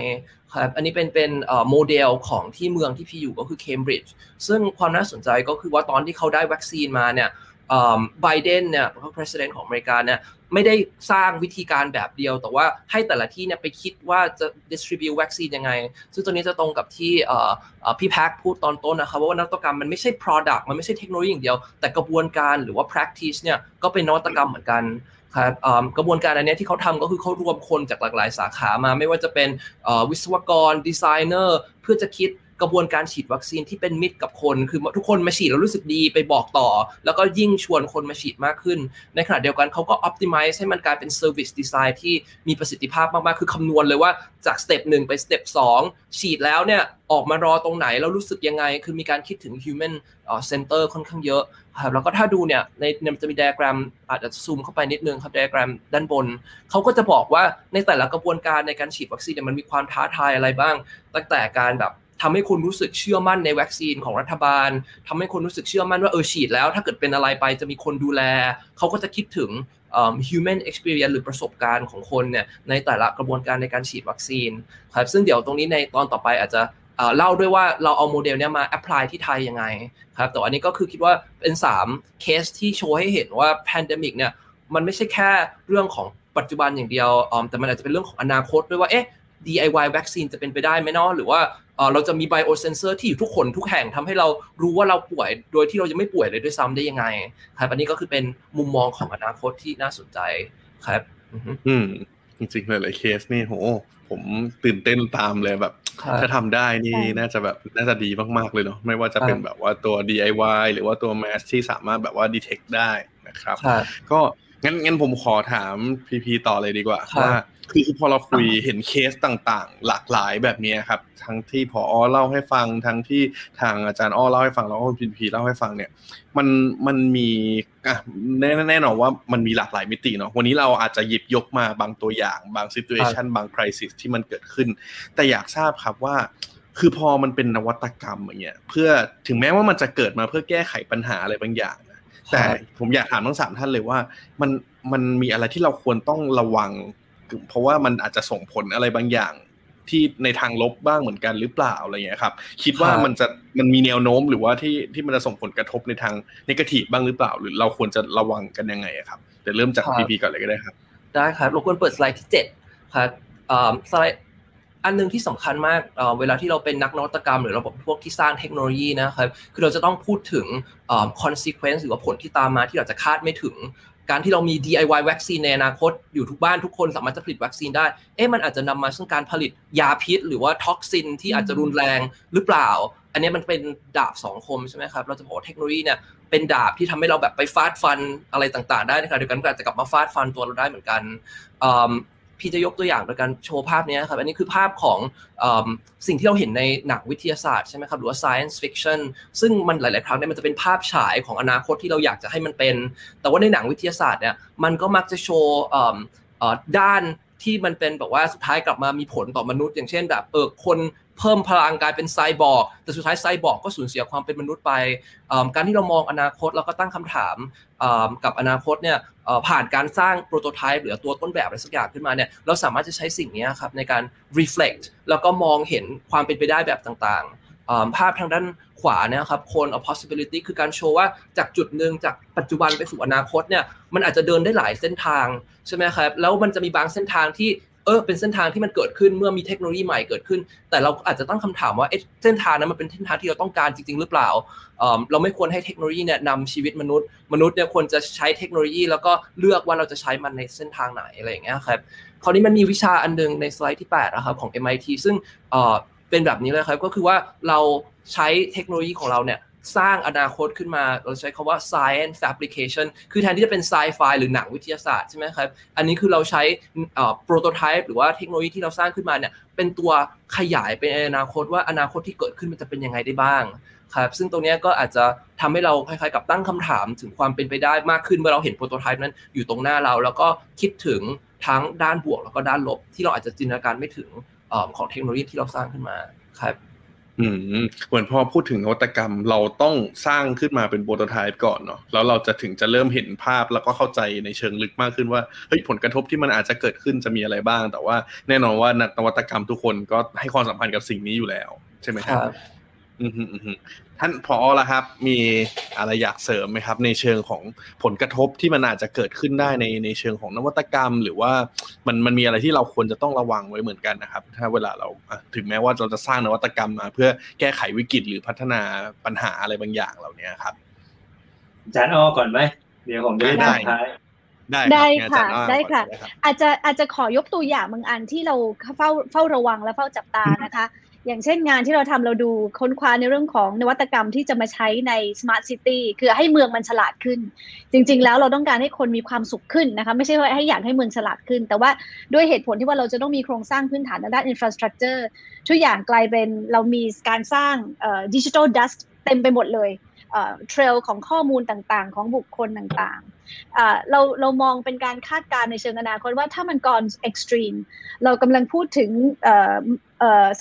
S2: ครับอันนี้เป็นเป็นโมเดลของที่เมืองที่พี่อยู่ก็คือเคมบริดจ์ซึ่งความน่าสนใจก็คือว่าตอนที่เขาได้วัคซีนมาเนี่ย ไบเดนเนี่ยเขา president ของอเมริกาเนี่ยไม่ได้สร้างวิธีการแบบเดียว แต่ว่าให้แต่ละที่เนี่ยไปคิดว่าจะ distribute วัคซีนยังไง ซึ่งตัวนี้จะตรงกับที่พี่แพ็คพูดตอนต้นนะครับว่านวัตกรรมมันไม่ใช่ product มันไม่ใช่เทคโนโลยีอย่างเดียว แต่กระบวนการหรือว่า practice เนี่ยก็เป็นนวัตกรรมเหมือนกันครับกระบวนการอันนี้ที่เขาทำก็คือเขารวมคนจากหลากหลายสาขามา ไม่ว่าจะเป็นวิศวกรดีไซเนอร์เพื่อจะคิด กระบวนการฉีดวัคซีนที่เป็นมิตรกับคน คือทุกคนมาฉีดแล้วรู้สึกดีไปบอกต่อ แล้วก็ยิ่งชวนคนมาฉีดมากขึ้น ในขณะเดียวกันเขาก็ optimize ให้มันกลายเป็น service design ที่มีประสิทธิภาพมากๆ คือคำนวณเลยว่าจาก step หนึ่งไป step สองฉีดแล้วเนี่ยออกมารอตรงไหนแล้วรู้สึกยังไง คือมีการคิดถึง human center ค่อนข้างเยอะครับแล้วก็ถ้าดูเนี่ยในมันจะมีไดอะแกรมอาจจะซูมเข้าไปนิดนึงครับไดอะแกรมด้านบนเขาก็จะบอกว่าในแต่ละกระบวนการในการฉีดวัคซีนเนี่ยมันมีความท้าทายอะไรบ้าง ตั้งแต่การแบบ ทำให้คนรู้สึกเชื่อมั่นในวัคซีนของรัฐบาลทำให้คนรู้สึกเชื่อมั่นว่าเออฉีดแล้ว ถ้าเกิดเป็นอะไรไปจะมีคนดูแล เขาก็จะคิดถึง human experience หรือประสบการณ์ของคนเนี่ยในแต่ละกระบวนการในการฉีดวัคซีนครับซึ่งเดี๋ยวตรงนี้ในตอนต่อไปอาจจะเล่าด้วยว่าเราเอาโมเดลเนี้ยมา apply ที่ไทยยังไงครับแต่อันนี้ก็คือคิดว่าเป็น3เคสที่โชว์ให้เห็นว่า pandemic เนี่ยมันไม่ใช่แค่เรื่องของปัจจุบันอย่างเดียวแต่มันอาจจะเป็นเรื่องของอนาคตด้วยว่าเอ๊ะ DIY วัคซีนจะเป็นไปได้ไหมเนาะหรือว่าเราจะมีไบโอเซนเซอร์ที่อยู่ทุกคนทุกแห่งทำให้เรารู้ว่าเราป่วย โดยที่เรายังไม่ป่วยเลยด้วยซ้ำได้ยังไงครับอันนี้ก็คือเป็นมุมมองของอนาคตที่น่าสนใจครับ
S1: อืมจริงๆหลายๆเคสนี่โห ผมตื่นเต้นตามเลยแบบ ถ้าทำได้นี่น่าจะแบบน่าจะดีมากๆเลยเนาะไม่ว่าจะเป็นแบบว่าตัว DIY หรือว่าตัว Mass ที่สามารถแบบว่า detect ได้นะครับ ก็งั้นงั้นผมขอถามพีพีต่อเลยดีกว่าว่า คือพอเราคุยเห็นเคสต่างๆ หลากหลายแบบนี้ครับ ทั้งที่พออเล่าให้ฟัง ทั้งที่ทางอาจารย์อ้อเล่าให้ฟังแล้วก็พีพีเล่าให้ฟังเนี่ย มันมันมีอะแน่แน่นอนว่ามันมีหลากหลายมิติเนาะวันนี้เราอาจจะหยิบยกมาบางตัวอย่างบาง situation บาง crisis ที่มันเกิดขึ้น แต่อยากทราบครับว่าคือพอมันเป็นนวัตกรรมอย่างเงี้ยเพื่อถึงแม้ว่ามันจะเกิดมาเพื่อแก้ไขปัญหาอะไรบางอย่างแต่ผมอยากถามทั้งสามท่านเลยว่า มันมันมีอะไรที่เราควรต้องระวัง เพราะว่ามันอาจจะส่งผลอะไรบางอย่างที่ในทางลบบ้างเหมือนกันหรือเปล่าอะไรเงี้ยครับ คิดว่ามันจะมันมีแนวโน้มหรือว่าที่ที่มันจะส่งผลกระทบในทางนกาทีฟบ้างหรือเปล่า หรือเราควรจะระวังกันยังไงครับเดี๋ยวเริ่มจากพีพีก่อนเลยก็ได้ครับ
S2: ได้ครับเราควรเปิดสไลด์ที่เจ็ดครับสไลด์อันนึงที่สำคัญมากเวลาที่เราเป็นนักนวัตกรรม หรือเราพวกที่สร้างเทคโนโลยีนะครับคือเราจะต้องพูดถึง consequence หรือว่าผลที่ตามมาที่เราจะคาดไม่ถึง การที่เรามี DIY วัคซีนในอนาคตอยู่ทุกบ้านทุกคนสามารถจะผลิตวัคซีนได้ เอ๊ะมันอาจจะนำมาซึ่งการผลิตยาพิษ หรือว่าท็อกซินที่อาจจะรุนแรงหรือเปล่า อันนี้มันเป็นดาบสองคมใช่ไหมครับ เราจะบอกว่าเทคโนโลยีเนี่ยเป็นดาบที่ทำให้เราแบบไปฟาดฟันอะไรต่างๆ ได้นะครับเดียวกันก็อาจจะกลับมาฟาดฟันตัวเราได้เหมือนกัน พี่จะยกตัวอย่างโดยการโชว์ภาพนี้ครับ อันนี้คือภาพของอสิ่งที่เราเห็นในหนังวิทยาศาสตร์ใช่ไหมครับ หรือว่า science fiction ซึ่งมันหลาย ๆ ครั้งเนี่ยมันจะเป็นภาพฉายของอนาคตที่เราอยากจะให้มันเป็น แต่ว่าในหนังวิทยาศาสตร์เนี่ย มันก็มักจะโชว์ด้านที่มันเป็นแบบว่าสุดท้ายกลับมามีผลต่อมนุษย์ อย่างเช่นแบบเออคน เพิ่มพลังกลายเป็นไซบอร์กแต่สุดท้ายไซบอร์กก็สูญเสียความเป็นมนุษย์ไปการที่เรามองอนาคตแล้วก็ตั้งคำถามกับอนาคตเนี่ยผ่านการสร้างโปรโตไทป์หรือตัวต้นแบบอะไรสักอย่างขึ้นมาเนี่ยเราสามารถจะใช้สิ่งนี้ครับในการ reflect แล้วก็มองเห็นความเป็นไปได้แบบต่างๆ ภาพทางด้านขวาเนี่ยครับคน a possibility คือการโชว์ว่าจากจุดหนึ่งจากปัจจุบันไปสู่อนาคตเนี่ยมันอาจจะเดินได้หลายเส้นทางใช่ไหมครับแล้วมันจะมีบางเส้นทางที่ ออเป็นเส้นทางที่มันเกิดขึ้นเมื่อมีเทคโนโลยีใหม่เกิดขึ้น แต่เราอาจจะตั้งคำถามว่าเส้นทางนั้นมันเป็นเส้นทางที่เราต้องการจริง ๆ หรือเปล่าเราไม่ควรให้เทคโนโลยีเนี่ยนำชีวิตมนุษย์ มนุษย์เนี่ยควรจะใช้เทคโนโลยี แล้วก็เลือกว่าเราจะใช้มันในเส้นทางไหนอะไรอย่างเงี้ยครับคราวนี้มันมีวิชาอันนึงในสไลด์ที่8นะครับของ MIT ซึ่งเป็นแบบนี้เลยครับก็คือว่าเราใช้เทคโนโลยีของเราเนี่ย สร้างอนาคตขึ้นมา เราใช้คาว่า science application คือแทนที่จะเป็น sci-fi หรือหนังวิทยาศาสตร์ใช่ไหมครับ อันนี้คือเราใช้ prototype หรือว่าเทคโนโลยีที่เราสร้างขึ้นมาเนี่ย เป็นตัวขยายเป็นอนาคตว่าอนาคตที่เกิดขึ้นมันจะเป็นยังไงได้บ้างครับซึ่งตรงนี้ก็อาจจะทำให้เราคล้ายๆกับตั้งคำถามถึงความเป็นไปได้มากขึ้นเมื่อเราเห็นโปรโตไทป์นั้นอยู่ตรงหน้าเรา แล้วก็คิดถึงทั้งด้านบวกแล้วก็ด้านลบ ที่เราอาจจะจินตนาการไม่ถึงของเทคโนโลยีที่เราสร้างขึ้นมาครับ
S1: อืมเหมือนพอพูดถึงนวัตกรรมเราต้องสร้างขึ้นมาเป็นโปรโตไทป์ก่อนเนาะแล้วเราจะถึงจะเริ่มเห็นภาพแล้วก็เข้าใจในเชิงลึกมากขึ้นว่าเฮ้ยผลกระทบที่มันอาจจะเกิดขึ้นจะมีอะไรบ้าง แต่ว่าแน่นอนว่านักนวัตกรรมทุกคนก็ให้ความสำคัญกับสิ่งนี้อยู่แล้ว ใช่ไหมครับ ท่านพอละครับ มีอะไรอยากเสริมไหมครับ ในเชิงของผลกระทบที่มันอาจจะเกิดขึ้นได้ในในเชิงของนวัตกรรม หรือว่ามันมันมีอะไรที่เราควรจะต้องระวังไว้เหมือนกันนะครับ ถ้าเวลาเราถึงแม้ว่าเราจะสร้างนวัตกรรมมา เพื่อแก้ไขวิกฤตหรือพัฒนาปัญหาอะไรบางอย่างเหล่านี้ครับ
S4: อาจารย์อ้อก่อนไหมเดี๋ยวผมจะได้ท้าย
S3: ได้ได้ค่ะได้ค่ะ อาจจะอาจจะขอยกตัวอย่างบางอันที่เราเฝ้าเฝ้าระวังและเฝ้าจับตานะคะ อย่างเช่นงานที่เราทำเราดูค้นคว้าในเรื่องของนวัตกรรมที่จะมาใช้ใน Smart City คือให้เมืองมันฉลาดขึ้น จริง ๆ แล้วเราต้องการให้คนมีความสุขขึ้นนะคะไม่ใช่ว่าให้อยากให้เมืองฉลาดขึ้น แต่ว่าด้วยเหตุผลที่ว่าเราจะต้องมีโครงสร้างพื้นฐานด้านอินฟราสตรักเจอร์ทุกอย่างกลายเป็นเรามีการสร้างดิจิทัลดัสเต็มไปหมดเลยเทรลของข้อมูลต่างๆ ของบุคคลต่างๆ เราเรามองเป็นการคาดการณ์ในเชิงอนาคตว่าถ้ามันก่อนเอ็กซ์ตรีมเรากำลังพูดถึง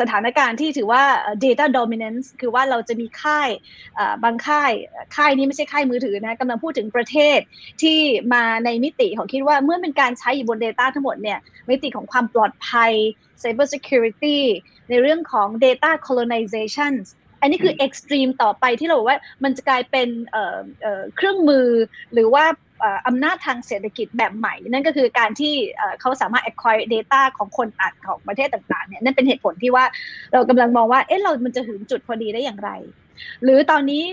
S3: สถานการณ์ที่ถือว่า data dominance คือว่าเราจะมีค่ายบางค่ายค่ายนี้ไม่ใช่ค่ายมือถือนะกำลังพูดถึงประเทศที่มาในมิติของคิดว่าเมื่อเป็นการใช้อยู่บน Data ทั้งหมดเนี่ยมิติของความปลอดภัย cyber security ในเรื่องของ data colonization อันนี้คือเอ็กซ์ตรีมต่อไปที่เราบอกว่ามันจะกลายเป็นเครื่องมือหรือว่า อำนาจทางเศรษฐกิจแบบใหม่ นั่นก็คือการที่เขาสามารถ acquire data ของคนต่างของประเทศต่างๆเนี่ยนั่นเป็นเหตุผลที่ว่าเรากำลังมองว่าเอ๊ะเรามันจะถึงจุดพอดีได้อย่างไร หรือตอนนี้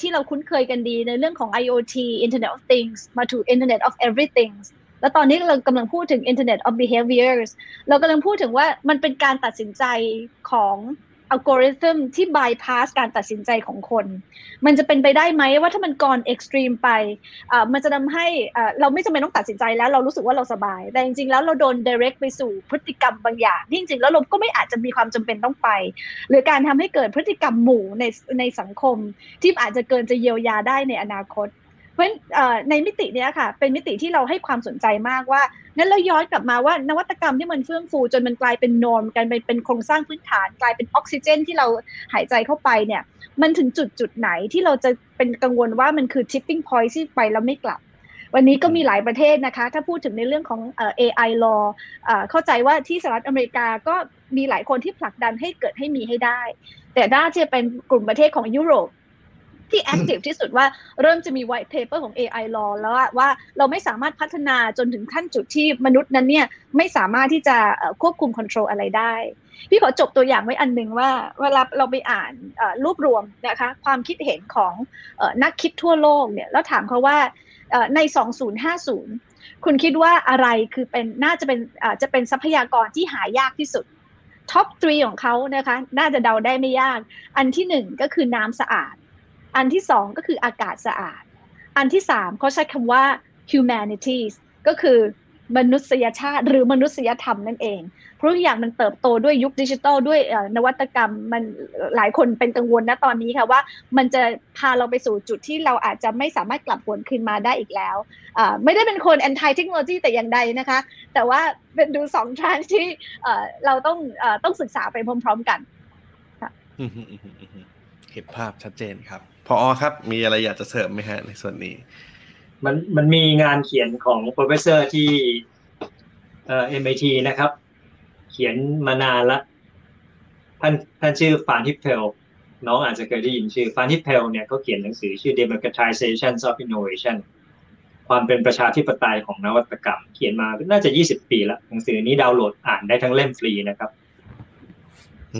S3: ที่เราคุ้นเคยกันดีในเรื่องของ IoT Internet of Things มาถู Internet of Everything แล้วตอนนี้เรากำลังพูดถึง Internet of Behaviors เรากำลังพูดถึงว่ามันเป็นการตัดสินใจของ อัลกอริทึมที่บายพาสการตัดสินใจของคน มันจะเป็นไปได้ไหมว่าถ้ามันก่อนเอ็กซ์ตรีมไปมันจะทำให้เราไม่จำเป็นต้องตัดสินใจแล้วเรารู้สึกว่าเราสบาย แต่จริงๆแล้วเราโดน direct ไปสู่พฤติกรรมบางอย่างที่จริงๆแล้วเราก็ไม่อาจจะมีความจำเป็นต้องไป หรือการทำให้เกิดพฤติกรรมหมู่ในในสังคม ที่อาจจะเกินจะเยียวยาได้ในอนาคต เพราะฉะนั้นในมิตินี้ค่ะ เป็นมิติที่เราให้ความสนใจมากว่างั้นเราย้อนกลับมาว่านวัตกรรมที่มันเฟื่องฟู จนมันกลายเป็นนอมกันเป็นโครงสร้างพื้นฐาน กลายเป็นออกซิเจน ที่เราหายใจเข้าไปเนี่ย มันถึงจุดจุดไหนที่เราจะเป็นกังวลว่ามันคือ tipping point ที่ไปแล้วไม่กลับ วันนี้ก็มีหลายประเทศนะคะ ถ้าพูดถึงในเรื่องของ AI law เข้าใจว่าที่สหรัฐอเมริกาก็มีหลายคนที่ผลักดันให้เกิดให้มีให้ได้ แต่น่าจะเป็นกลุ่มประเทศของยุโรป ที่ active ที่สุดว่าเริ่มจะมี white paper ของ AI law แล้วว่าเราไม่สามารถพัฒนาจนถึงขั้นจุดที่มนุษย์นั้นเนี่ยไม่สามารถที่จะควบคุม control อะไรได้ พี่ขอจบตัวอย่างไว้อันหนึ่งว่าเวลาเราไปอ่านรวบรวมนะคะความคิดเห็นของนักคิดทั่วโลกเนี่ยแล้วถามเขาว่าใน 2050 คุณคิดว่าอะไรคือเป็นน่าจะเป็นจะเป็นทรัพยากรที่หายากที่สุดtop three ของเขานะคะ น่าจะเดาได้ไม่ยาก อันที่หนึ่งก็คือน้ำสะอาด อันที่สองก็คืออากาศสะอาด อันที่สามเขาใช้คำว่า humanities ก็คือ
S5: มนุษยชาติหรือมนุษยธรรมนั่นเอง เพราะอย่างมันเติบโตด้วยยุคดิจิทัลด้วยนวัตกรรมมันหลายคนเป็นกังวลนะตอนนี้ค่ะว่า มันจะพาเราไปสู่จุดที่เราอาจจะไม่สามารถกลับวนคืนมาได้อีกแล้ว ไม่ได้เป็นคน anti เทคโนโลยีแต่อย่างใดนะคะ แต่ว่าเป็นดูสองทางที่เราต้องต้องศึกษาไปพร้อม ๆ กัน
S1: เห็นภาพชัดเจนครับพอครับ มีอะไรอยากจะเสริมไหมฮะในส่วนนี้
S4: มันมันมีงานเขียนของ professor ที่เอ่อ MIT นะครับ เขียนมานานละท่านท่านชื่อฟานทิเพลน้องอาจจะเคยได้ยินชื่อฟานทิเพลเนี่ยเขาเขียนหนังสือชื่อ democratization of innovation ความเป็นประชาธิปไตยของนวัตกรรม เขียนมาน่าจะ 20 ปีแล้วหนังสือนี้ดาวน์โหลดอ่านได้ทั้งเล่มฟรีนะครับ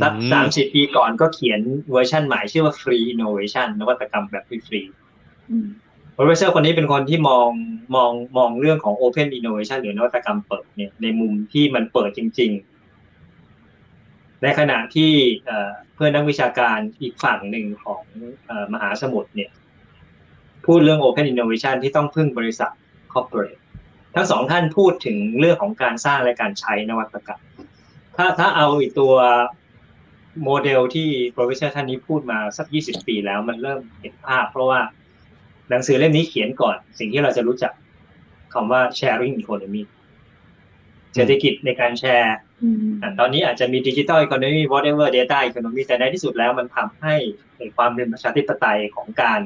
S4: สักสามสี่ปีก่อนก็เขียนเวอร์ชันใหม่ชื่อว่า Free Innovation นวัตกรรมแบบฟรีๆ professor คนนี้เป็นคนที่มองมองมองเรื่องของ Open Innovation หรือนวัตกรรมเปิดเนี่ยในมุมที่มันเปิดจริง ๆ ในขณะที่เพื่อนนักวิชาการอีกฝั่งหนึ่งของมหาสมุทรเนี่ย พูดเรื่อง Open Innovation ที่ต้องพึ่งบริษัท Corporate ทั้งสองท่านพูดถึงเรื่องของการสร้างและการใช้นวัตกรรม ถ้าถ้าเอาอีกตัว โมเดลที่ professor ท่านนี้พูดมาสักยี่สิบปีแล้วมันเริ่มเห็นภาพ เพราะว่าหนังสือเล่มนี้เขียนก่อน สิ่งที่เราจะรู้จักคำว่า sharing economy เศรษฐกิจในการแชร์ตอนนี้อาจจะมี digital economy whatever data economy แต่ในที่สุดแล้วมันทำให้ความเป็นประชาธิปไตยของการ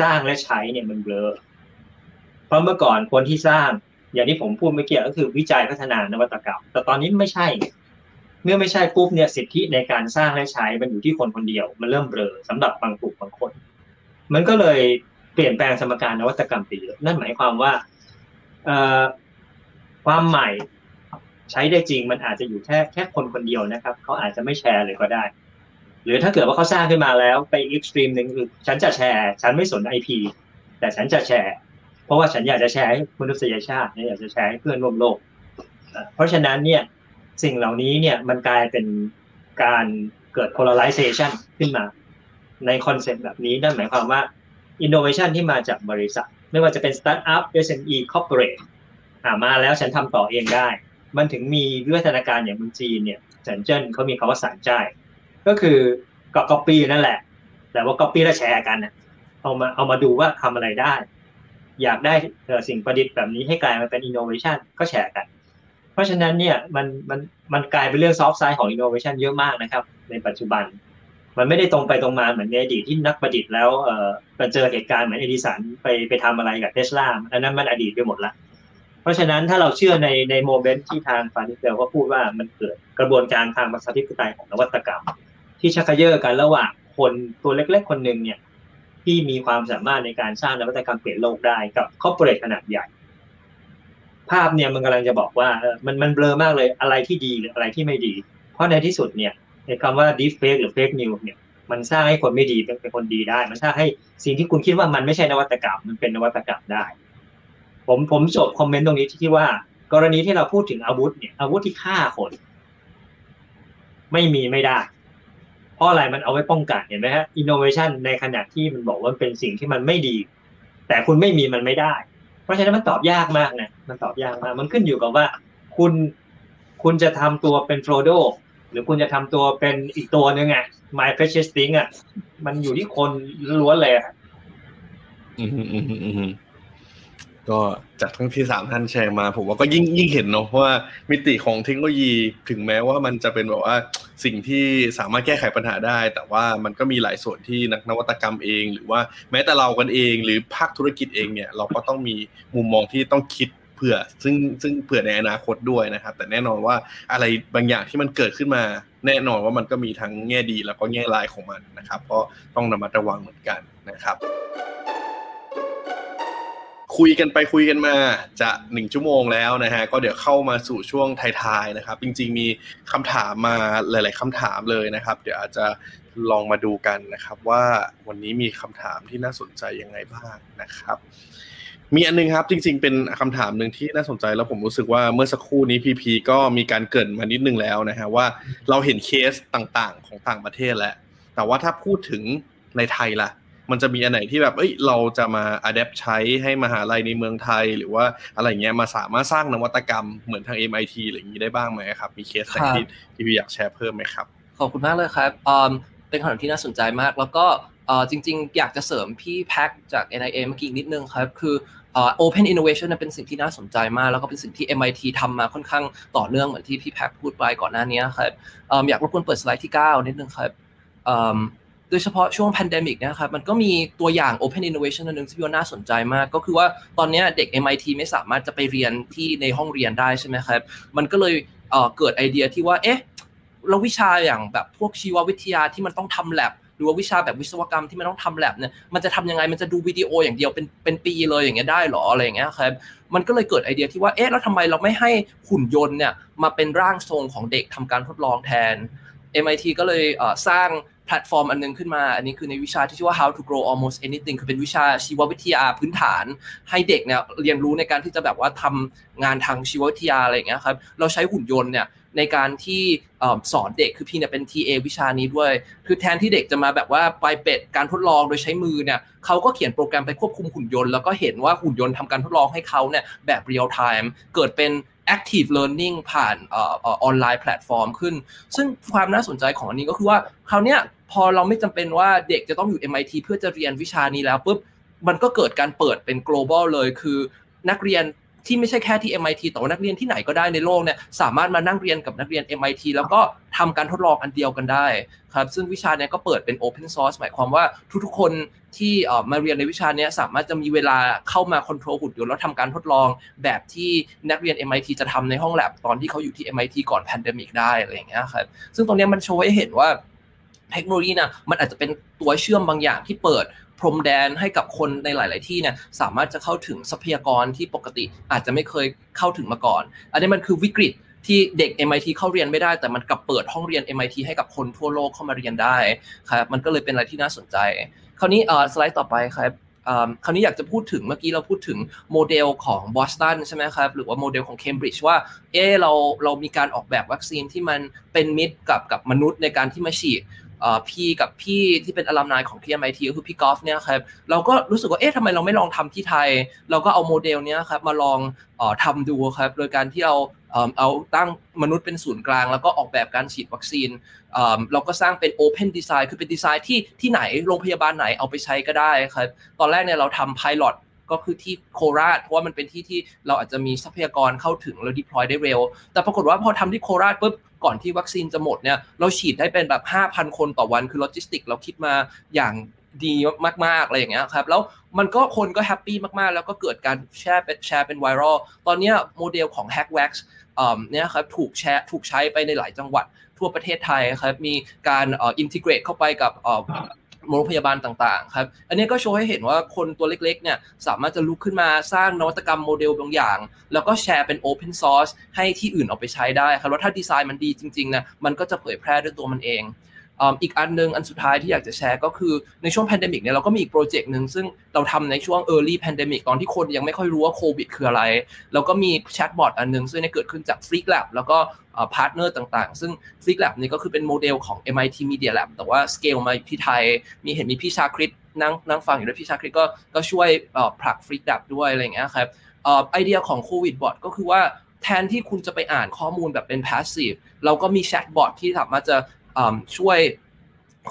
S4: สร้างและใช้เนี่ยมันเบลอเพราะเมื่อก่อนคนที่สร้าง อย่างที่ผมพูดเมื่อกี้ก็คือวิจัยพัฒนานวัตกรรม แต่ตอนนี้ไม่ใช่ เมื่อไม่ใช่ปุ๊บเนี่ยสิทธิในการสร้างและใช้มันอยู่ที่คนคนเดียว มันเริ่มเบลอสำหรับบางกลุ่มบางคน มันก็เลยเปลี่ยนแปลงสมการนวัตกรรมไปเยอะนั่นหมายความว่าความใหม่ใช้ได้จริงมันอาจจะอยู่แค่แค่คนคนเดียวนะครับเขาอาจจะไม่แชร์เลยก็ได้ หรือถ้าเกิดว่าเขาสร้างขึ้นมาแล้วไปอีก stream หนึ่งคือฉันจะแชร์ ฉันไม่สน IP แต่ฉันจะแชร์ เพราะว่าฉันอยากจะแชร์ให้มนุษยชาติอยากจะแชร์ให้เพื่อนร่วมโลก เพราะฉะนั้นเนี่ย สิ่งเหล่านี้เนี่ยมันกลายเป็นการเกิด polarization ขึ้นมาใน concept แบบนี้นั่นหมายความว่า innovation ที่มาจากบริษัท ไม่ว่าจะเป็น startup SME corporate อ่ามาแล้วฉันทำต่อเองได้ มันถึงมีวิวัฒนาการอย่างเมืองจีนเนี่ยเซินเจิ้นเขามีคำว่า shanzhai ก็คือก็ copy นั่นแหละ แต่ว่า copy แล้วแชร์กันเอามาเอามาดูว่าทำอะไรได้ อยากได้สิ่งประดิษฐ์แบบนี้ให้กลายมาเป็น innovation ก็แชร์กัน เพราะฉะนั้นเนี่ยมันมันมันกลายเป็นเรื่อง soft side ของ innovation เยอะมากนะครับ ในปัจจุบัน มันไม่ได้ตรงไปตรงมาเหมือนในอดีตที่นักประดิษฐ์แล้วเออเจอเหตุการณ์เหมือนเอดิสันไปไปทำอะไรกับเทสลาอันนั้นมันอดีตไปหมดละเพราะฉะนั้นถ้าเราเชื่อในใน moment ที่ทางฟานิเซลก็พูดว่ามันเกิดกระบวนการทางประชาธิปไตยของนวัตกรรม ที่ชักเย่อกันระหว่างคนตัวเล็ก ๆ คนหนึ่งเนี่ยที่มีความสามารถในการสร้างนวัตกรรมเปลี่ยนโลกได้กับ corporate ขนาดใหญ่ ภาพเนี่ยมันกำลังจะบอกว่ามันมันเบลอมากเลยอะไรที่ดีหรืออะไรที่ไม่ดี เพราะในที่สุดเนี่ยในคำว่า deep fake หรือ fake news เนี่ยมันสร้างให้คนไม่ดีเป็นคนดีได้ มันสร้างให้สิ่งที่คุณคิดว่ามันไม่ใช่นวัตกรรม มันเป็นนวัตกรรมได้ ผมผมจบคอมเมนต์ตรงนี้ที่ว่า กรณีที่เราพูดถึงอาวุธเนี่ยอาวุธที่ฆ่าคน ไม่มีไม่ได้ เพราะอะไรมันเอาไว้ป้องกันเห็นไหมฮะอินโนเวชันในขณะที่มันบอกว่าเป็นสิ่งที่มันไม่ดี แต่คุณไม่มีมันไม่ได้ เพราะฉะนั้นมันตอบยากมากนะมันตอบยากมาก มันขึ้นอยู่กับว่าคุณคุณจะทำตัวเป็นโฟลโดหรือคุณจะทำตัวเป็นอีกตัวนึงอะ My Precious Thing อะ มันอยู่ที่คนล้วนเลย
S1: อืมอืมอืม ก็จากทั้งที่สามท่านแชร์มา ผมว่าก็ยิ่งยิ่งเห็นเนาะว่ามิติของเทคโนโลยีถึงแม้ว่ามันจะเป็นแบบว่าสิ่งที่สามารถแก้ไขปัญหาได้ แต่ว่ามันก็มีหลายส่วนที่นักนวัตกรรมเอง หรือว่าแม้แต่เรากันเอง หรือภาคธุรกิจเองเนี่ย เราก็ต้องมีมุมมองที่ต้องคิดเผื่อ ซึ่งซึ่งเผื่อในอนาคตด้วยนะครับ แต่แน่นอนว่าอะไรบางอย่างที่มันเกิดขึ้นมา แน่นอนว่ามันก็มีทั้งแง่ดีแล้วก็แง่ร้ายของมันนะครับ ก็ต้องระมัดระวังเหมือนกันนะครับ คุยกันไปคุยกันมาจะหนึ่งชั่วโมงแล้วนะฮะก็เดี๋ยวเข้ามาสู่ช่วงท้ายๆนะครับ จริง ๆ มีคำถามมาหลาย ๆคำถามเลยนะครับ เดี๋ยวอาจจะลองมาดูกันนะครับ ว่าวันนี้มีคำถามที่น่าสนใจยังไงบ้างนะครับ มีอันนึงครับจริง ๆ เป็นคำถามหนึ่งที่น่าสนใจแล้วผมรู้สึกว่าเมื่อสักครู่นี้พีพีก็มีการเกิดมานิดนึงแล้วนะฮะว่าเราเห็นเคสต่างๆ ของต่างประเทศแล้วแต่ว่าถ้าพูดถึงในไทยล่ะ มันจะมีอันไหนที่แบบ เอ้ย เราจะมาอัดแอปใช้ให้มหาลัยในเมืองไทย หรือว่าอะไรเงี้ยมาสามารถสร้างนวัตกรรมเหมือนทาง MIT อะไรอย่างนี้ได้บ้างไหมครับ มีเคสไหนที่ที่พี่อยากแชร์เพิ่มไหมครับ
S2: ขอบคุณมากเลยครับเป็นคำถามที่น่าสนใจมาก แล้วก็จริง ๆ อยากจะเสริมพี่แพ็กจาก NIA เมื่อกี้นิดนึงครับ คือ Open Innovation เป็นสิ่งที่น่าสนใจมาก แล้วก็เป็นสิ่งที่ MIT ทำมาค่อนข้างต่อเนื่องเหมือนที่พี่แพ็กพูดไปก่อนหน้านี้ครับอยากรบกวนเปิดสไลด์ที่ 9 นิดนึงครับโดยเฉพาะช่วง pandemic นะครับมันก็มีตัวอย่าง Open Innovation อันนึงที่พี่ว่าน่าสนใจมาก ก็คือว่าตอนนี้เด็ก MIT ไม่สามารถจะไปเรียนที่ในห้องเรียนได้ใช่ไหมครับ มันก็เลยเกิดไอเดียที่ว่าเอ๊ะเราวิชาอย่างแบบพวกชีววิทยาที่มันต้องทำแลบหรือว่าวิชาแบบวิศวกรรมที่มันต้องทำแลบเนี่ยมันจะทำยังไงมันจะดูวิดีโออย่างเดียวเป็นเป็นปีเลยอย่างเงี้ยได้หรออะไรอย่างเงี้ยครับมันก็เลยเกิดไอเดียที่ว่าเอ๊ะแล้วทำไมเราไม่ให้หุ่นยนต์เนี่ยมาเป็นร่างทรงของเด็กทำการทดลองแทน MIT ก็เลยสร้าง แพลตฟอร์มอันนึงขึ้นมา อันนี้คือในวิชาที่ชื่อว่า how to grow almost anything คือเป็นวิชาชีววิทยาพื้นฐาน ให้เด็กเนี่ยเรียนรู้ในการที่จะแบบว่าทำงานทางชีววิทยาอะไรอย่างเงี้ยครับ เราใช้หุ่นยนต์เนี่ยในการที่สอนเด็กคือพี่เนี่ยเป็น TA วิชานี้ด้วย คือแทนที่เด็กจะมาแบบว่าไปเป็ดการทดลองโดยใช้มือเนี่ยเขาก็เขียนโปรแกรมไปควบคุมหุ่นยนต์ แล้วก็เห็นว่าหุ่นยนต์ทำการทดลองให้เขาเนี่ยแบบ real time เกิดเป็น active learning ผ่านออนไลน์แพลตฟอร์มขึ้น ซึ่งความน่าสนใจของอันนี้ก็คือว่าคราวเนี้ยพอเราไม่จำเป็นว่าเด็กจะต้องอยู่ MIT เพื่อจะเรียนวิชานี้แล้วปุ๊บมันก็เกิดการเปิดเป็น global เลยคือนักเรียน ที่ไม่ใช่แค่ที่ MIT แต่ว่านักเรียนที่ไหนก็ได้ในโลกเนี่ยสามารถมานั่งเรียนกับนักเรียน MIT แล้วก็ทำการทดลองอันเดียวกันได้ครับซึ่งวิชาเนี้ยก็เปิดเป็น Open Source หมายความว่าทุกๆคนที่มาเรียนในวิชานี้สามารถจะมีเวลาเข้ามา control หุ่นยนต์แล้วทำการทดลองแบบที่นักเรียน MIT จะทำในห้องแลบตอนที่เขาอยู่ที่ MIT ก่อน pandemic ได้อะไรอย่างเงี้ยครับซึ่งตรงนี้มันโชว์ให้เห็นว่าเทคโนโลยีนะมันอาจจะเป็นตัวเชื่อมบางอย่างที่เปิด พรมแดนให้กับคนในหลาย ๆ ที่เนี่ยสามารถจะเข้าถึงทรัพยากรที่ปกติอาจจะไม่เคยเข้าถึงมาก่อน อันนี้มันคือวิกฤตที่เด็ก MIT เข้าเรียนไม่ได้ แต่มันกลับเปิดห้องเรียน MIT ให้กับคนทั่วโลกเข้ามาเรียนได้ครับมันก็เลยเป็นอะไรที่น่าสนใจ คราวนี้สไลด์ต่อไปครับคราวนี้อยากจะพูดถึงเมื่อกี้เราพูดถึงโมเดลของบอสตันใช่ไหมครับหรือว่าโมเดลของเคมบริดจ์ว่าเออเราเรามีการออกแบบวัคซีนที่มันเป็นมิตรกับกับมนุษย์ในการที่มาฉีด พี่กับพี่ที่เป็น alumni ของที่ MIT ก็คือพี่กอล์ฟเนี่ยครับเราก็รู้สึกว่าเอ๊ะทำไมเราไม่ลองทำที่ไทย เราก็เอาโมเดลเนี้ยครับมาลองทำดูครับโดยการที่เราเอาตั้งมนุษย์เป็นศูนย์กลาง แล้วก็ออกแบบการฉีดวัคซีนเราก็สร้างเป็น Open Design คือเป็นดีไซน์ที่ที่ไหนโรงพยาบาลไหนเอาไปใช้ก็ได้ครับตอนแรกเนี่ยเราทำ Pilot ก็คือที่โคราชเพราะว่ามันเป็นที่ที่เราอาจจะมีทรัพยากรเข้าถึงแล้ว deploy ได้เร็ว แต่ปรากฏว่าพอทำที่โคราชปุ๊บก่อนที่วัคซีนจะหมดเนี่ยเราฉีดได้เป็นแบบ 5,000 คนต่อวันคือโลจิสติกเราคิดมาอย่างดีมากๆอะไรอย่างเงี้ยครับแล้วมันก็คนก็ happy มากๆ แล้วก็เกิดการแชร์เป็นแชร์เป็นไวรัลตอนนี้โมเดลของ HackVax เนี่ยครับถูกแชร์ถูกใช้ไปในหลายจังหวัดทั่วประเทศไทยครับมีการ integrate เข้าไปกับ โรงพยาบาลต่างๆครับ อันนี้ก็โชว์ให้เห็นว่าคนตัวเล็กๆเนี่ยสามารถจะลุกขึ้นมาสร้างนวัตกรรมโมเดลบางอย่าง แล้วก็แชร์เป็น Open Source ให้ที่อื่นเอาไปใช้ได้ครับแล้วถ้าดีไซน์มันดีจริงๆนะมันก็จะเผยแพร่ด้วยตัวมันเอง อีกอันนึงอันสุดท้ายที่อยากจะแชร์ก็คือในช่วง pandemic เนี่ยเราก็มีอีก project หนึ่งซึ่งเราทำในช่วง early pandemic ตอนที่คนยังไม่ค่อยรู้ว่าโควิดคืออะไรเราก็มีแชทบอทอันนึงซึ่งเกิดขึ้นจาก f r e a k Lab แล้วก็ partner ต่างๆ ซึ่ง f r e a k Lab นี่ก็คือเป็นโมเดลของ MIT Media Lab แต่ว่าสเกลมาที่ไทย มีเห็นมีพี่ชาคริตนั่งนั่งฟังอยู่ด้วยพี่ชาคริตก็ก็ช่วยผลัก f r e a k Lab ด้วยอะไรอย่างเงี้ยครับไอเดียของโควิด bot ก็คือว่าแทนที่คุณจะไปอ่านข้อมูลแบบเป็น passive เราก็มีแชทบอทที่สามารถจะ ช่วย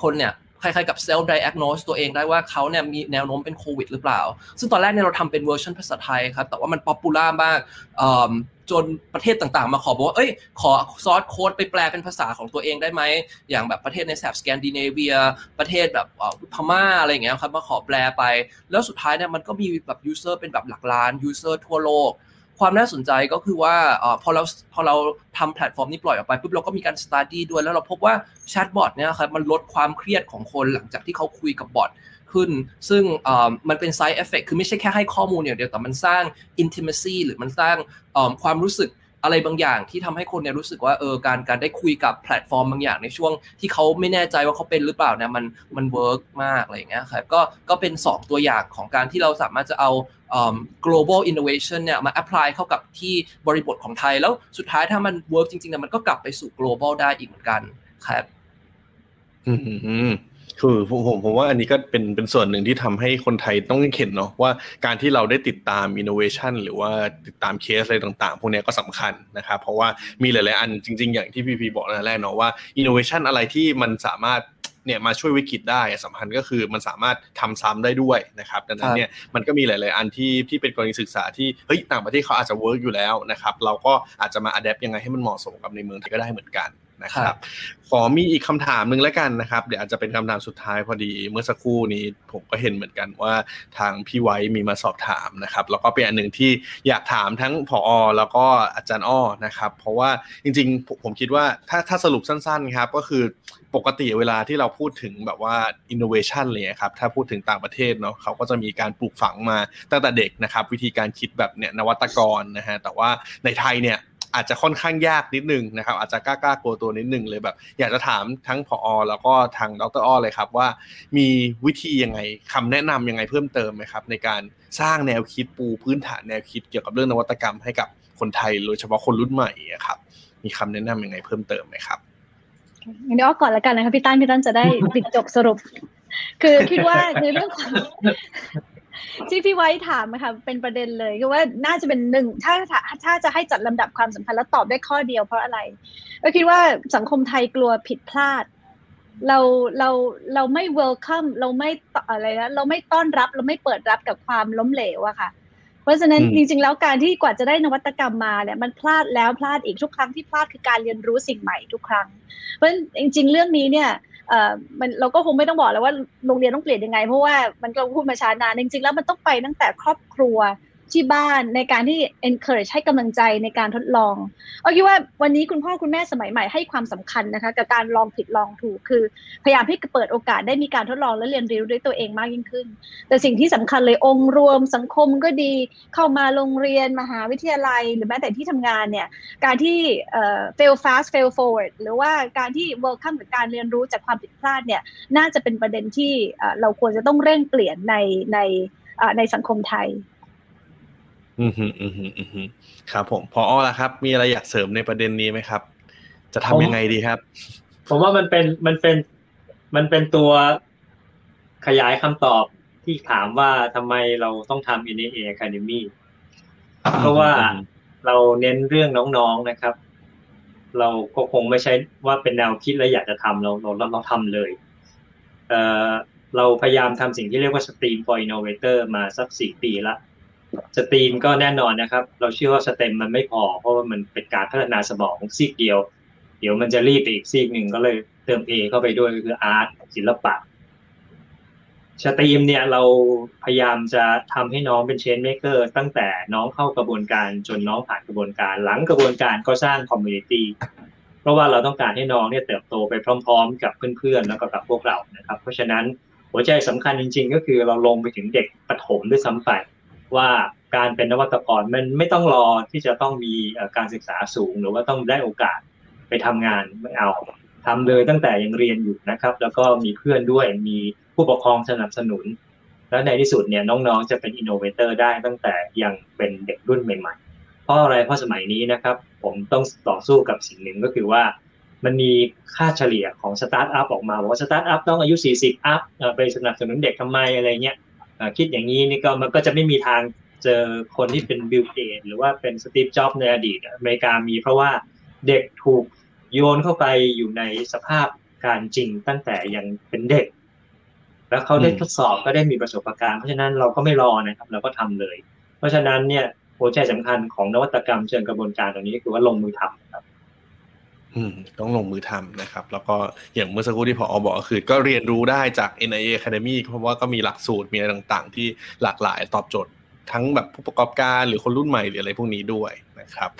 S2: คนเนี่ยคล้ายๆกับ self diagnose ตัวเองได้ว่าเขาเนี่ยมีแนวโน้มเป็นโควิดหรือเปล่า ซึ่งตอนแรกเนี่ยเราทำเป็นเวอร์ชันภาษาไทยครับ แต่ว่ามัน popular มากจนประเทศต่างๆ มาขอบอกว่า เอ้ย ขอ source code ไปแปลเป็นภาษาของตัวเองได้ไหม อย่างแบบประเทศในแถบสแกนดิเนเวีย ประเทศแบบพม่าอะไรอย่างเงี้ยครับ มาขอแปลไป แล้วสุดท้ายเนี่ยมันก็มีแบบ user เป็นแบบหลักล้าน user ทั่วโลก ความน่าสนใจก็คือว่าอพอเราพอเราทำแพลตฟอร์มนี้ปล่อยออกไปปุ๊บเราก็มีการ study ด้วยแล้วเราพบว่าแชท bot เนี่ยครับมันลดความเครียดของคนหลังจากที่เขาคุยกับบอทขึ้น ซึ่งมันเป็น side effect คือไม่ใช่แค่ให้ข้อมูลอย่างเดียวแต่มันสร้าง intimacy หรือมันสร้างความรู้สึก อะไรบางอย่างที่ทำให้คนเนี่ยรู้สึกว่าเออการการได้คุยกับแพลตฟอร์มบางอย่างในช่วงที่เขาไม่แน่ใจว่าเขาเป็นหรือเปล่าเนี่ยมันมัน work มากอะไรอย่างเงี้ยครับก็ก็เป็น 2 ตัวอย่างของการที่เราสามารถจะเอา global innovation เนี่ยมา apply เข้ากับที่บริบทของไทย แล้วสุดท้ายถ้ามัน work จริงๆเนี่ยมันก็กลับไปสู่ global ได้อีกเหมือนกันครับ
S1: อืม คือผมผมผมว่าอันนี้ก็เป็นเป็นส่วนหนึ่งที่ทำให้คนไทยต้องเข็นเนาะว่าการที่เราได้ติดตามอินโนเวชันหรือว่าติดตามเคสอะไรต่างๆ พวกนี้ก็สำคัญนะครับ เพราะว่ามีหลายๆอันจริง ๆ อย่างที่พี่พีบอกนะแรกเนาะว่าอินโนเวชันอะไรที่มันสามารถเนี่ยมาช่วยวิกฤตได้สำคัญก็คือมันสามารถทำซ้ำได้ด้วยนะครับดังนั้นเนี่ยมันก็มีหลาย ๆ อันที่ที่เป็นกรณีศึกษาที่เฮ้ยต่างประเทศเขาอาจจะ work อยู่แล้วนะครับเราก็อาจจะมา adapt ยังไงให้มันเหมาะสมกับในเมืองไทยก็ได้เหมือนกัน นะครับขอมีอีกคำถามหนึ่งแล้วกันนะครับ เดี๋ยวอาจจะเป็นคำถามสุดท้ายพอดีเมื่อสักครู่นี้ผมก็เห็นเหมือนกันว่าทางพี่ไว้มีมาสอบถามนะครับแล้วก็เป็นอันหนึ่งที่อยากถามทั้งผอ แล้วก็อาจารย์อ้อนะครับ เพราะว่าจริงๆ ผมคิดว่าถ้าถ้าสรุปสั้นๆครับก็คือปกติเวลาที่เราพูดถึงแบบว่า innovation เลยครับถ้าพูดถึงต่างประเทศเนาะเขาก็จะมีการปลูกฝังมาตั้งแต่เด็กนะครับ วิธีการคิดแบบเนี่ยนวัตกรนะฮะแต่ว่าในไทยเนี่ย อาจจะค่อนข้างยากนิดนึงนะครับ อาจจะกล้ากลัวตัวนิดนึงเลยแบบ อยากจะถามทั้งผอ แล้วก็ทางดรอ้อเลยครับว่า มีวิธียังไงคำแนะนํำยังไงเพิ่มเติมไหมครับ ในการสร้างแนวคิดปูพื้นฐานแนวคิดเกี่ยวกับเรื่องนวัตกรรมให้กับคนไทยโดยเฉพาะคนรุ่นใหม่ครับ มีคำแนะนํำยังไงเพิ่มเติมไหมครับ
S3: งั้นเดี๋ยวก่อนแล้วกันนะคะพี่ตั้นพี่ตั้นจะได้ปิดจบสรุป คือคิดว่าในเรื่องของ ที่พี่ไว้ถามนะคะเป็นประเด็นเลยคือว่าน่าจะเป็นหนึ่งถ้าถ้าจะให้จัดลำดับความสำคัญแล้วตอบได้ข้อเดียวเพราะอะไรก็คิดว่าสังคมไทยกลัวผิดพลาด เราเราเราไม่ welcome เราไม่อะไรนะเราไม่ต้อนรับเราไม่เปิดรับกับความล้มเหลวอะค่ะ เพราะฉะนั้นจริง ๆ แล้วการที่กว่าจะได้นวัตกรรมมาเนี่ยมันพลาดแล้วพลาดอีกทุกครั้งที่พลาดคือการเรียนรู้สิ่งใหม่ทุกครั้ง เพราะฉะนั้นจริง ๆ เรื่องนี้เนี่ยเอ่อ มันเราก็คงไม่ต้องบอกแล้วว่าโรงเรียนต้องเปลี่ยนยังไง เพราะว่ามันก็พูดมาช้านานจริงๆแล้วมันต้องไปตั้งแต่ครอบครัว ที่บ้านในการที่ encourage ให้กำลังใจในการทดลองเอาคิดว่าวันนี้คุณพ่อคุณแม่สมัยใหม่ให้ความสำคัญนะคะกับการลองผิดลองถูกคือ พยายามให้เปิดโอกาสได้มีการทดลองและเรียนรู้ด้วยตัวเองมากยิ่งขึ้น แต่สิ่งที่สำคัญเลยองค์รวมสังคมก็ดีเข้ามาโรงเรียนมหาวิทยาลัย หรือแม้แต่ที่ทำงานเนี่ยการที่ fail fast fail forward หรือว่าการที่ welcome กับการเรียนรู้จากความผิดพลาดเนี่ยน่าจะเป็นประเด็นที่เราควรจะต้องเร่งเปลี่ยนในในในสังคมไทย
S1: อืมอืมอืมอืมครับผมพออ้อละครับ มีอะไรอยากเสริมในประเด็นนี้ไหมครับ จะทำยังไงดีครับ
S4: ผมว่ามันเป็นมันเป็นมันเป็นตัวขยายคำตอบที่ถามว่าทำไมเราต้องทำ NAA Academy เพราะว่าเราเน้นเรื่องน้องๆนะครับ เราก็คงไม่ใช่ว่าเป็นแนวคิดแล้วอยากจะทำเราเราเราทำเลยเอ่อเราพยายามทำสิ่งที่เรียกว่า Stream for Innovator มาสักสี่ปีละ สตรีมก็แน่นอนนะครับ เราเชื่อว่าสเต็มมันไม่พอ เพราะว่ามันเป็นการพัฒนาสมองซีกเดียว เดี๋ยวมันจะรีบไปอีกซีกหนึ่งก็เลยเติม A เข้าไปด้วยก็คือ art ศิลปะ STEAM เนี่ยเราพยายามจะทำให้น้องเป็น changemaker ตั้งแต่น้องเข้ากระบวนการจนน้องผ่านกระบวนการ หลังกระบวนการก็สร้าง community เพราะว่าเราต้องการให้น้องเนี่ยเติบโตไปพร้อม ๆ กับเพื่อนๆแล้วก็กับพวกเรานะครับ เพราะฉะนั้นหัวใจสำคัญจริง ๆ ก็คือเราลงไปถึงเด็กปฐมด้วยซ้ำไป ว่าการเป็นนวัตกรมันไม่ต้องรอที่จะต้องมีการศึกษาสูง หรือว่าต้องได้โอกาสไปทำงานไม่เอาทำเลยตั้งแต่ยังเรียนอยู่นะครับ แล้วก็มีเพื่อนด้วยมีผู้ปกครองสนับสนุน แล้วในที่สุดเนี่ยน้องๆจะเป็น innovator ได้ตั้งแต่ยังเป็นเด็กรุ่นใหม่ๆ เพราะอะไรเพราะสมัยนี้นะครับ ผมต้องต่อสู้กับสิ่งหนึ่งก็คือว่ามันมีค่าเฉลี่ยของสตาร์ทอัพออกมาว่าสตาร์ทอัพต้องอายุ 40 up ไปสนับสนุนเด็กทำไมอะไรเงี้ย คิดอย่างนี้นี่ก็มันก็จะไม่มีทางเจอคนที่เป็น Bill Gates หรือว่าเป็น Steve Jobs ในอดีตอเมริกามีเพราะว่าเด็กถูกโยนเข้าไปอยู่ในสภาพการจริงตั้งแต่ยังเป็นเด็ก แล้วเขาได้ทดสอบก็ได้มีประสบการณ์ เพราะฉะนั้นเราก็ไม่รอนะครับ เราก็ทำเลย เพราะฉะนั้นเนี่ยหัวใจสำคัญของนวัตกรรมเชิงกระบวนการตรงนี้คือว่าลงมือทำครับ
S1: ต้องลงมือทำนะครับ แล้วก็อย่างเมื่อสักครู่ที่ผอบอกก็คือ ก็เรียนรู้ได้จาก NIA Academy เพราะว่าก็มีหลักสูตรมีอะไรต่างๆ ที่หลากหลายตอบโจทย์ทั้งแบบผู้ประกอบการหรือคนรุ่นใหม่หรืออะไรพวกนี้ด้วย นะครับ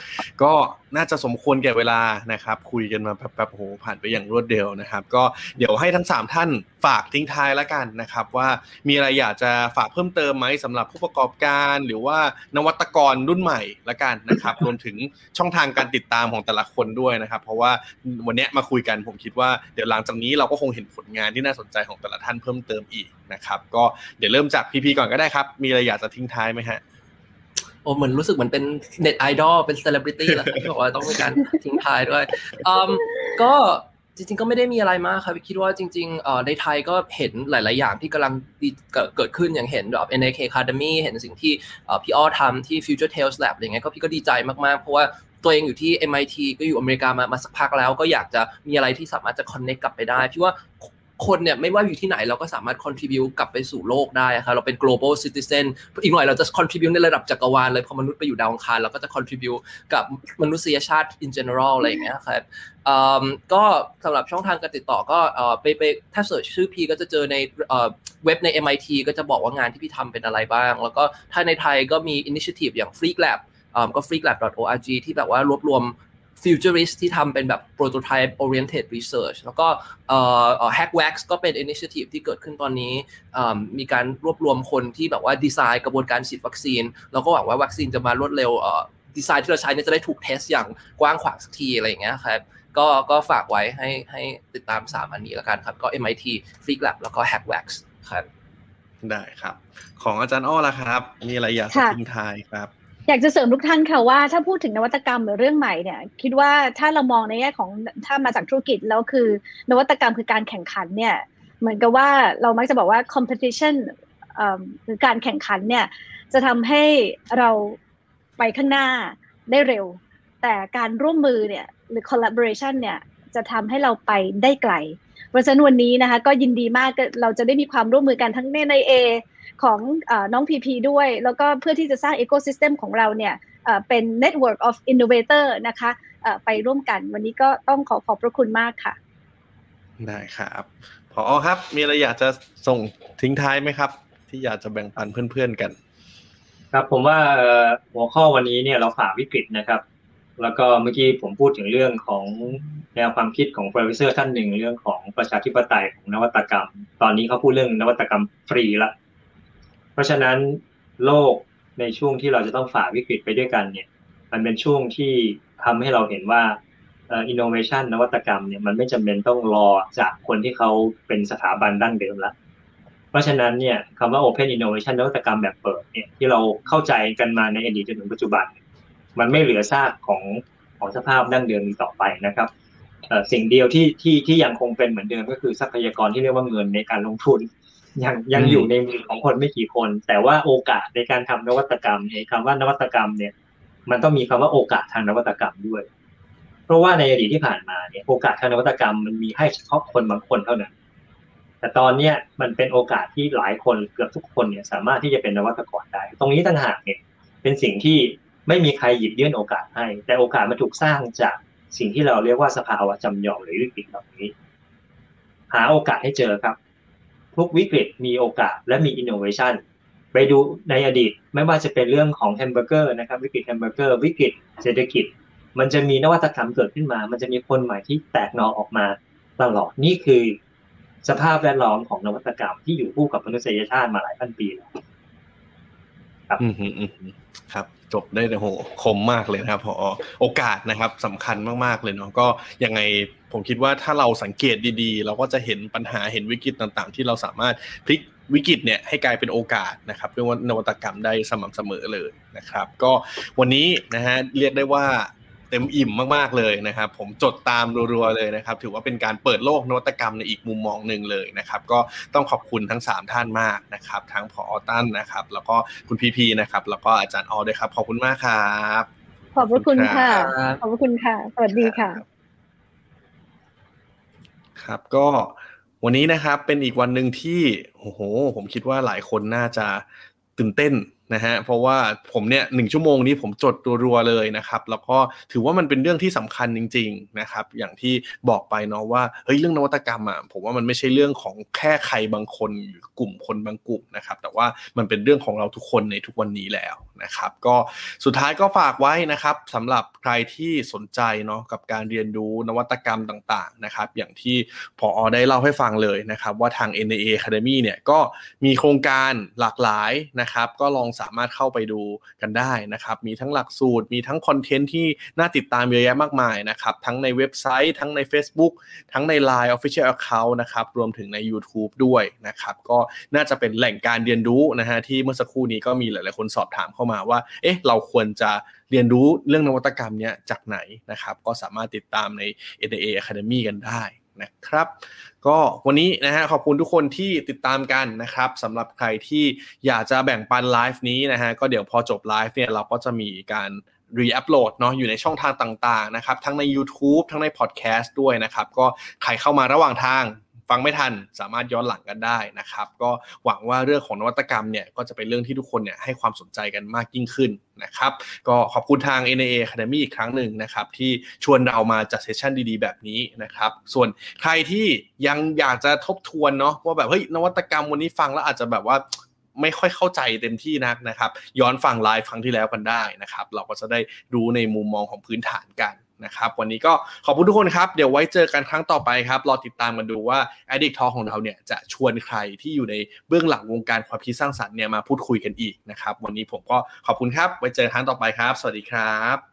S1: ก็น่าจะสมควรแก่เวลานะครับ คุยกันมาแบบโหผ่านไปอย่างรวดเร็วนะครับ ก็เดี๋ยวให้ทั้ง 3 ท่านฝากทิ้งท้ายแล้วกันนะครับ ว่ามีอะไรอยากจะฝากเพิ่มเติมไหมสำหรับผู้ประกอบการ หรือว่านวัตกรรุ่นใหม่ละกันนะครับ รวมถึงช่องทางการติดตามของแต่ละคนด้วยนะครับ เพราะว่าวันนี้มาคุยกันผมคิดว่าเดี๋ยวหลังจากนี้เราก็คงเห็นผลงานที่น่าสนใจของแต่ละท่านเพิ่มเติมอีกนะครับ ก็เดี๋ยวเริ่มจากพีพีก่อนก็ได้ครับ มีอะไรอยากจะทิ้งท้ายไหมฮะ
S2: โอ้เหมือนรู้สึกเหมือนเป็นเน็ตไอดอลเป็นเซเลบริตี้แล้วที่บอกว่าต้องมีการทิ้งท้ายด้วยอืมก็จริงๆก็ไม่ได้มีอะไรมากครับคิดว่าจริงๆในไทยก็เห็นหลาย ๆ อย่างที่กำลังเกิดขึ้นอย่างเห็นแบบ NIA Academy เห็นสิ่งที่พี่อ้อทำที่ Future Tales Lab อะไรเงี้ยก็พี่ก็ดีใจมากๆ เพราะว่าตัวเองอยู่ที่ MIT ก็อยู่อเมริกามามาสักพักแล้ว ก็อยากจะมีอะไรที่สามารถจะ connect กลับไปได้พี่ว่า คนเนี่ยไม่ว่าอยู่ที่ไหนเราก็สามารถ contribu กลับไปสู่โลกได้ครับเราเป็น global citizen อีกหน่อยเราจะ contribu ในระดับจักรวาลเลยพอมนุษย์ไปอยู่ดาวอังคารเราก็จะ contribu กับมนุษยชาติ in general อะไรอย่างเงี้ยครับก็สำหรับช่องทางการติดต่อก็ไปไปถ้าเสิร์ชชื่อพีก็จะเจอในเว็บใน MIT ก็จะบอกว่างานที่พี่ทำเป็นอะไรบ้าง แล้วก็ถ้าในไทยก็มี initiative อย่าง Freak Lab ก็ freaklab.org ที่แบบว่ารวบรวม futurist ที่ทำเป็นแบบ prototype oriented research แล้วก็ hackwax ก็เป็น initiative ที่เกิดขึ้นตอนนี้มีการรวบรวมคนที่แบบว่าดีไซน์กระบวนการฉีดวัคซีน แล้วก็หวังว่าวัคซีนจะมารวดเร็วดีไซน์ที่เราใช้เนี่ยจะได้ถูกเทสอย่างกว้างขวางสักทีอะไรอย่างเงี้ยครับก็ก็ฝากไว้ให้ให้ติดตาม 3 อันนี้แล้วกันครับ ก็ MIT Freak Lab แล้วก็ Hackwax ครับ
S1: ได้ครับ ของอาจารย์อ้อละครับ มีอะไรอยากจะทิ้งท้ายครับ
S5: อยากจะเสริมทุกท่านค่ะว่าถ้าพูดถึงนวัตกรรมหรือเรื่องใหม่เนี่ยคิดว่าถ้าเรามองในแง่ของถ้ามาจากธุรกิจแล้วคือนวัตกรรมคือการแข่งขันเนี่ยเหมือนกับว่าเรามักจะบอกว่า competition หรือการแข่งขันเนี่ยจะทำให้เราไปข้างหน้าได้เร็ว แต่การร่วมมือเนี่ยหรือ collaboration เนี่ยจะทำให้เราไปได้ไกลเพราะฉะนั้นวันนี้นะคะก็ยินดีมากเราจะได้มีความร่วมมือกันทั้งในในเของน้องพีพีด้วย แล้วก็เพื่อที่จะสร้าง ecosystem ของเราเนี่ยเป็น network of innovator นะคะไปร่วมกันวันนี้ก็ต้องขอขอบพระคุณมากค่ะ
S1: ได้ครับพอครับ มีอะไรอยากจะส่งทิ้งท้ายไหมครับ ที่อยากจะแบ่งปันเพื่อนๆกัน
S4: ครับผมว่าหัวข้อวันนี้เนี่ยเราฝ่าวิกฤตนะครับ แล้วก็เมื่อกี้ผมพูดถึงเรื่องของแนวความคิดของ professor ท่านหนึ่งเรื่องของประชาธิปไตยของนวัตกรรม ตอนนี้เขาพูดเรื่องนวัตกรรมฟรีละ เพราะฉะนั้นโลกในช่วงที่เราจะต้องฝ่าวิกฤตไปด้วยกันเนี่ย มันเป็นช่วงที่ทำให้เราเห็นว่าอินโนเวชันนวัตกรรมเนี่ยมันไม่จำเป็นต้องรอจากคนที่เขาเป็นสถาบันดั้งเดิมแล้วเพราะฉะนั้นเนี่ยคำว่า Open Innovation นวัตกรรมแบบเปิดเนี่ยที่เราเข้าใจกันมาในอดีตจนถึงปัจจุบัน มันไม่เหลือซากของของสภาพดั้งเดิมต่อไปนะครับสิ่งเดียวที่ที่ที่ยังคงเป็นเหมือนเดิมก็คือทรัพยากรที่เรียกว่าเงินในการลงทุน ยังยังอยู่ในมือของคนไม่กี่คน แต่ว่าโอกาสในการทำนวัตกรรมในคำว่านวัตกรรมเนี่ย มันต้องมีคำว่าโอกาสทางนวัตกรรมด้วย เพราะว่าในอดีตที่ผ่านมาเนี่ย โอกาสทางนวัตกรรมมันมีให้เฉพาะคนบางคนเท่านั้น แต่ตอนเนี้ยมันเป็นโอกาสที่หลายคนเกือบทุกคนเนี่ย สามารถที่จะเป็นนวัตกรได้ ตรงนี้ต่างหากเนี่ย เป็นสิ่งที่ไม่มีใครหยิบยื่นโอกาสให้ แต่โอกาสมันถูกสร้างจากสิ่งที่เราเรียกว่าสภาวะจำยอมหรือวิกฤตเหล่านี้ หาโอกาสให้เจอครับ ทุกวิกฤตมีโอกาสและมีอินโนเวชันไปดูในอดีตไม่ว่าจะเป็นเรื่องของแฮมเบอร์เกอร์นะครับวิกฤตแฮมเบอร์เกอร์วิกฤตเศรษฐกิจ มันจะมีนวัตกรรมเกิดขึ้นมา มันจะมีคนใหม่ที่แตกหน่อออกมาตลอดนี่คือ สภาพแวดล้อมของนวัตกรรมที่อยู่คู่กับมนุษยชาติมาหลายพันปีแล้ว
S1: ครับครับ จบได้โหคมมากเลยนะครับพอโอกาสนะครับสำคัญมากๆเลยเนาะก็ยังไงผมคิดว่าถ้าเราสังเกตดีๆ เราก็จะเห็นปัญหาเห็นวิกฤตต่างๆ ที่เราสามารถพลิกวิกฤตเนี่ยให้กลายเป็นโอกาสนะครับเรื่องว่านวัตกรรมได้สม่ำเสมอเลยนะครับ ก็วันนี้นะฮะเรียกได้ว่า เต็มอิ่มมากๆเลยนะครับ ผมจดตามรัวๆเลยนะครับ ถือว่าเป็นการเปิดโลกนวัตกรรมในอีกมุมมองหนึ่งเลยนะครับ ก็ต้องขอบคุณทั้ง 3 ท่านมากนะครับ ทั้งพอตันนะครับ แล้วก็คุณพีพีนะครับ แล้วก็อาจารย์ออด้วยครับ ขอบคุณมากครับ
S5: ขอบพระคุณค่ะ ขอบพระคุณค่ะ สวัสดีค่ะ
S1: ครับก็วันนี้นะครับเป็นอีกวันหนึ่งที่โอ้โห ผมคิดว่าหลายคนน่าจะตื่นเต้นนะฮะเพราะว่าผมเนี่ยหนึ่งชั่วโมงนี้ผมจดรัวๆเลยนะครับ แล้วก็ถือว่ามันเป็นเรื่องที่สำคัญจริง ๆนะครับ อย่างที่บอกไปเนาะว่าเฮ้ยเรื่องนวัตกรรมอะผมว่ามันไม่ใช่เรื่องของแค่ใครบางคนหรือกลุ่มคนบางกลุ่มนะครับ แต่ว่ามันเป็นเรื่องของเราทุกคนในทุกวันนี้แล้วนะครับ ก็สุดท้ายก็ฝากไว้นะครับสำหรับใครที่สนใจเนาะกับการเรียนรู้นวัตกรรมต่างๆนะครับ อย่างที่พออได้เล่าให้ฟังเลยนะครับ ว่าทาง NAA Academy เนี่ยก็มีโครงการหลากหลายนะครับ ก็ลองสามารถเข้าไปดูกันได้นะครับ มีทั้งหลักสูตร มีทั้งคอนเทนต์ที่น่าติดตามเยอะแยะมากมายนะครับ ทั้งในเว็บไซต์ ทั้งใน Facebook ทั้งใน Line Official Account นะครับ รวมถึงใน YouTube ด้วยนะครับ ก็น่าจะเป็นแหล่งการเรียนรู้นะฮะที่เมื่อสักครู่นี้ก็มีหลายๆคนสอบถามเข้ามาว่า เอ๊ะ เราควรจะเรียนรู้เรื่องนวัตกรรมเนี้ยจากไหนนะครับ ก็สามารถติดตามใน NAA Academy กันได้ นะครับ ก็วันนี้นะฮะขอบคุณทุกคนที่ติดตามกันนะครับสำหรับใครที่อยากจะแบ่งปันไลฟ์นี้นะฮะก็เดี๋ยวพอจบไลฟ์เนี่ยเราก็จะมีการรีอัปโหลดเนาะอยู่ในช่องทางต่างๆนะครับทั้งใน YouTube ทั้งในพอดแคสต์ด้วยนะครับ ก็ใครเข้ามาระหว่างทาง ฟังไม่ทันสามารถย้อนหลังกันได้นะครับ ก็หวังว่าเรื่องของนวัตกรรมเนี่ยก็จะเป็นเรื่องที่ทุกคนเนี่ยให้ความสนใจกันมากยิ่งขึ้นนะครับ ก็ขอบคุณทาง NAA Academy อีกครั้งหนึ่งนะครับ ที่ชวนเรามาจัดเซสชันดีๆ แบบนี้นะครับ ส่วนใครที่ยังอยากจะทบทวนเนาะว่าแบบเฮ้ยนวัตกรรมวันนี้ฟังแล้วอาจจะแบบว่าไม่ค่อยเข้าใจเต็มที่นักนะครับ ย้อนฟังไลฟ์ครั้งที่แล้วกันได้นะครับ เราก็จะได้รู้ในมุมมองของพื้นฐานกัน นะครับวันนี้ก็ขอบคุณทุกคนครับ เดี๋ยวไว้เจอกันครั้งต่อไปครับ รอติดตามกันดูว่า Addict Talk ของเราเนี่ยจะชวนใครที่อยู่ในเบื้องหลังวงการความคิดสร้างสรรค์เนี่ยมาพูดคุยกันอีกนะครับ วันนี้ผมก็ขอบคุณครับ ไว้เจอครั้งต่อไปครับ สวัสดีครับ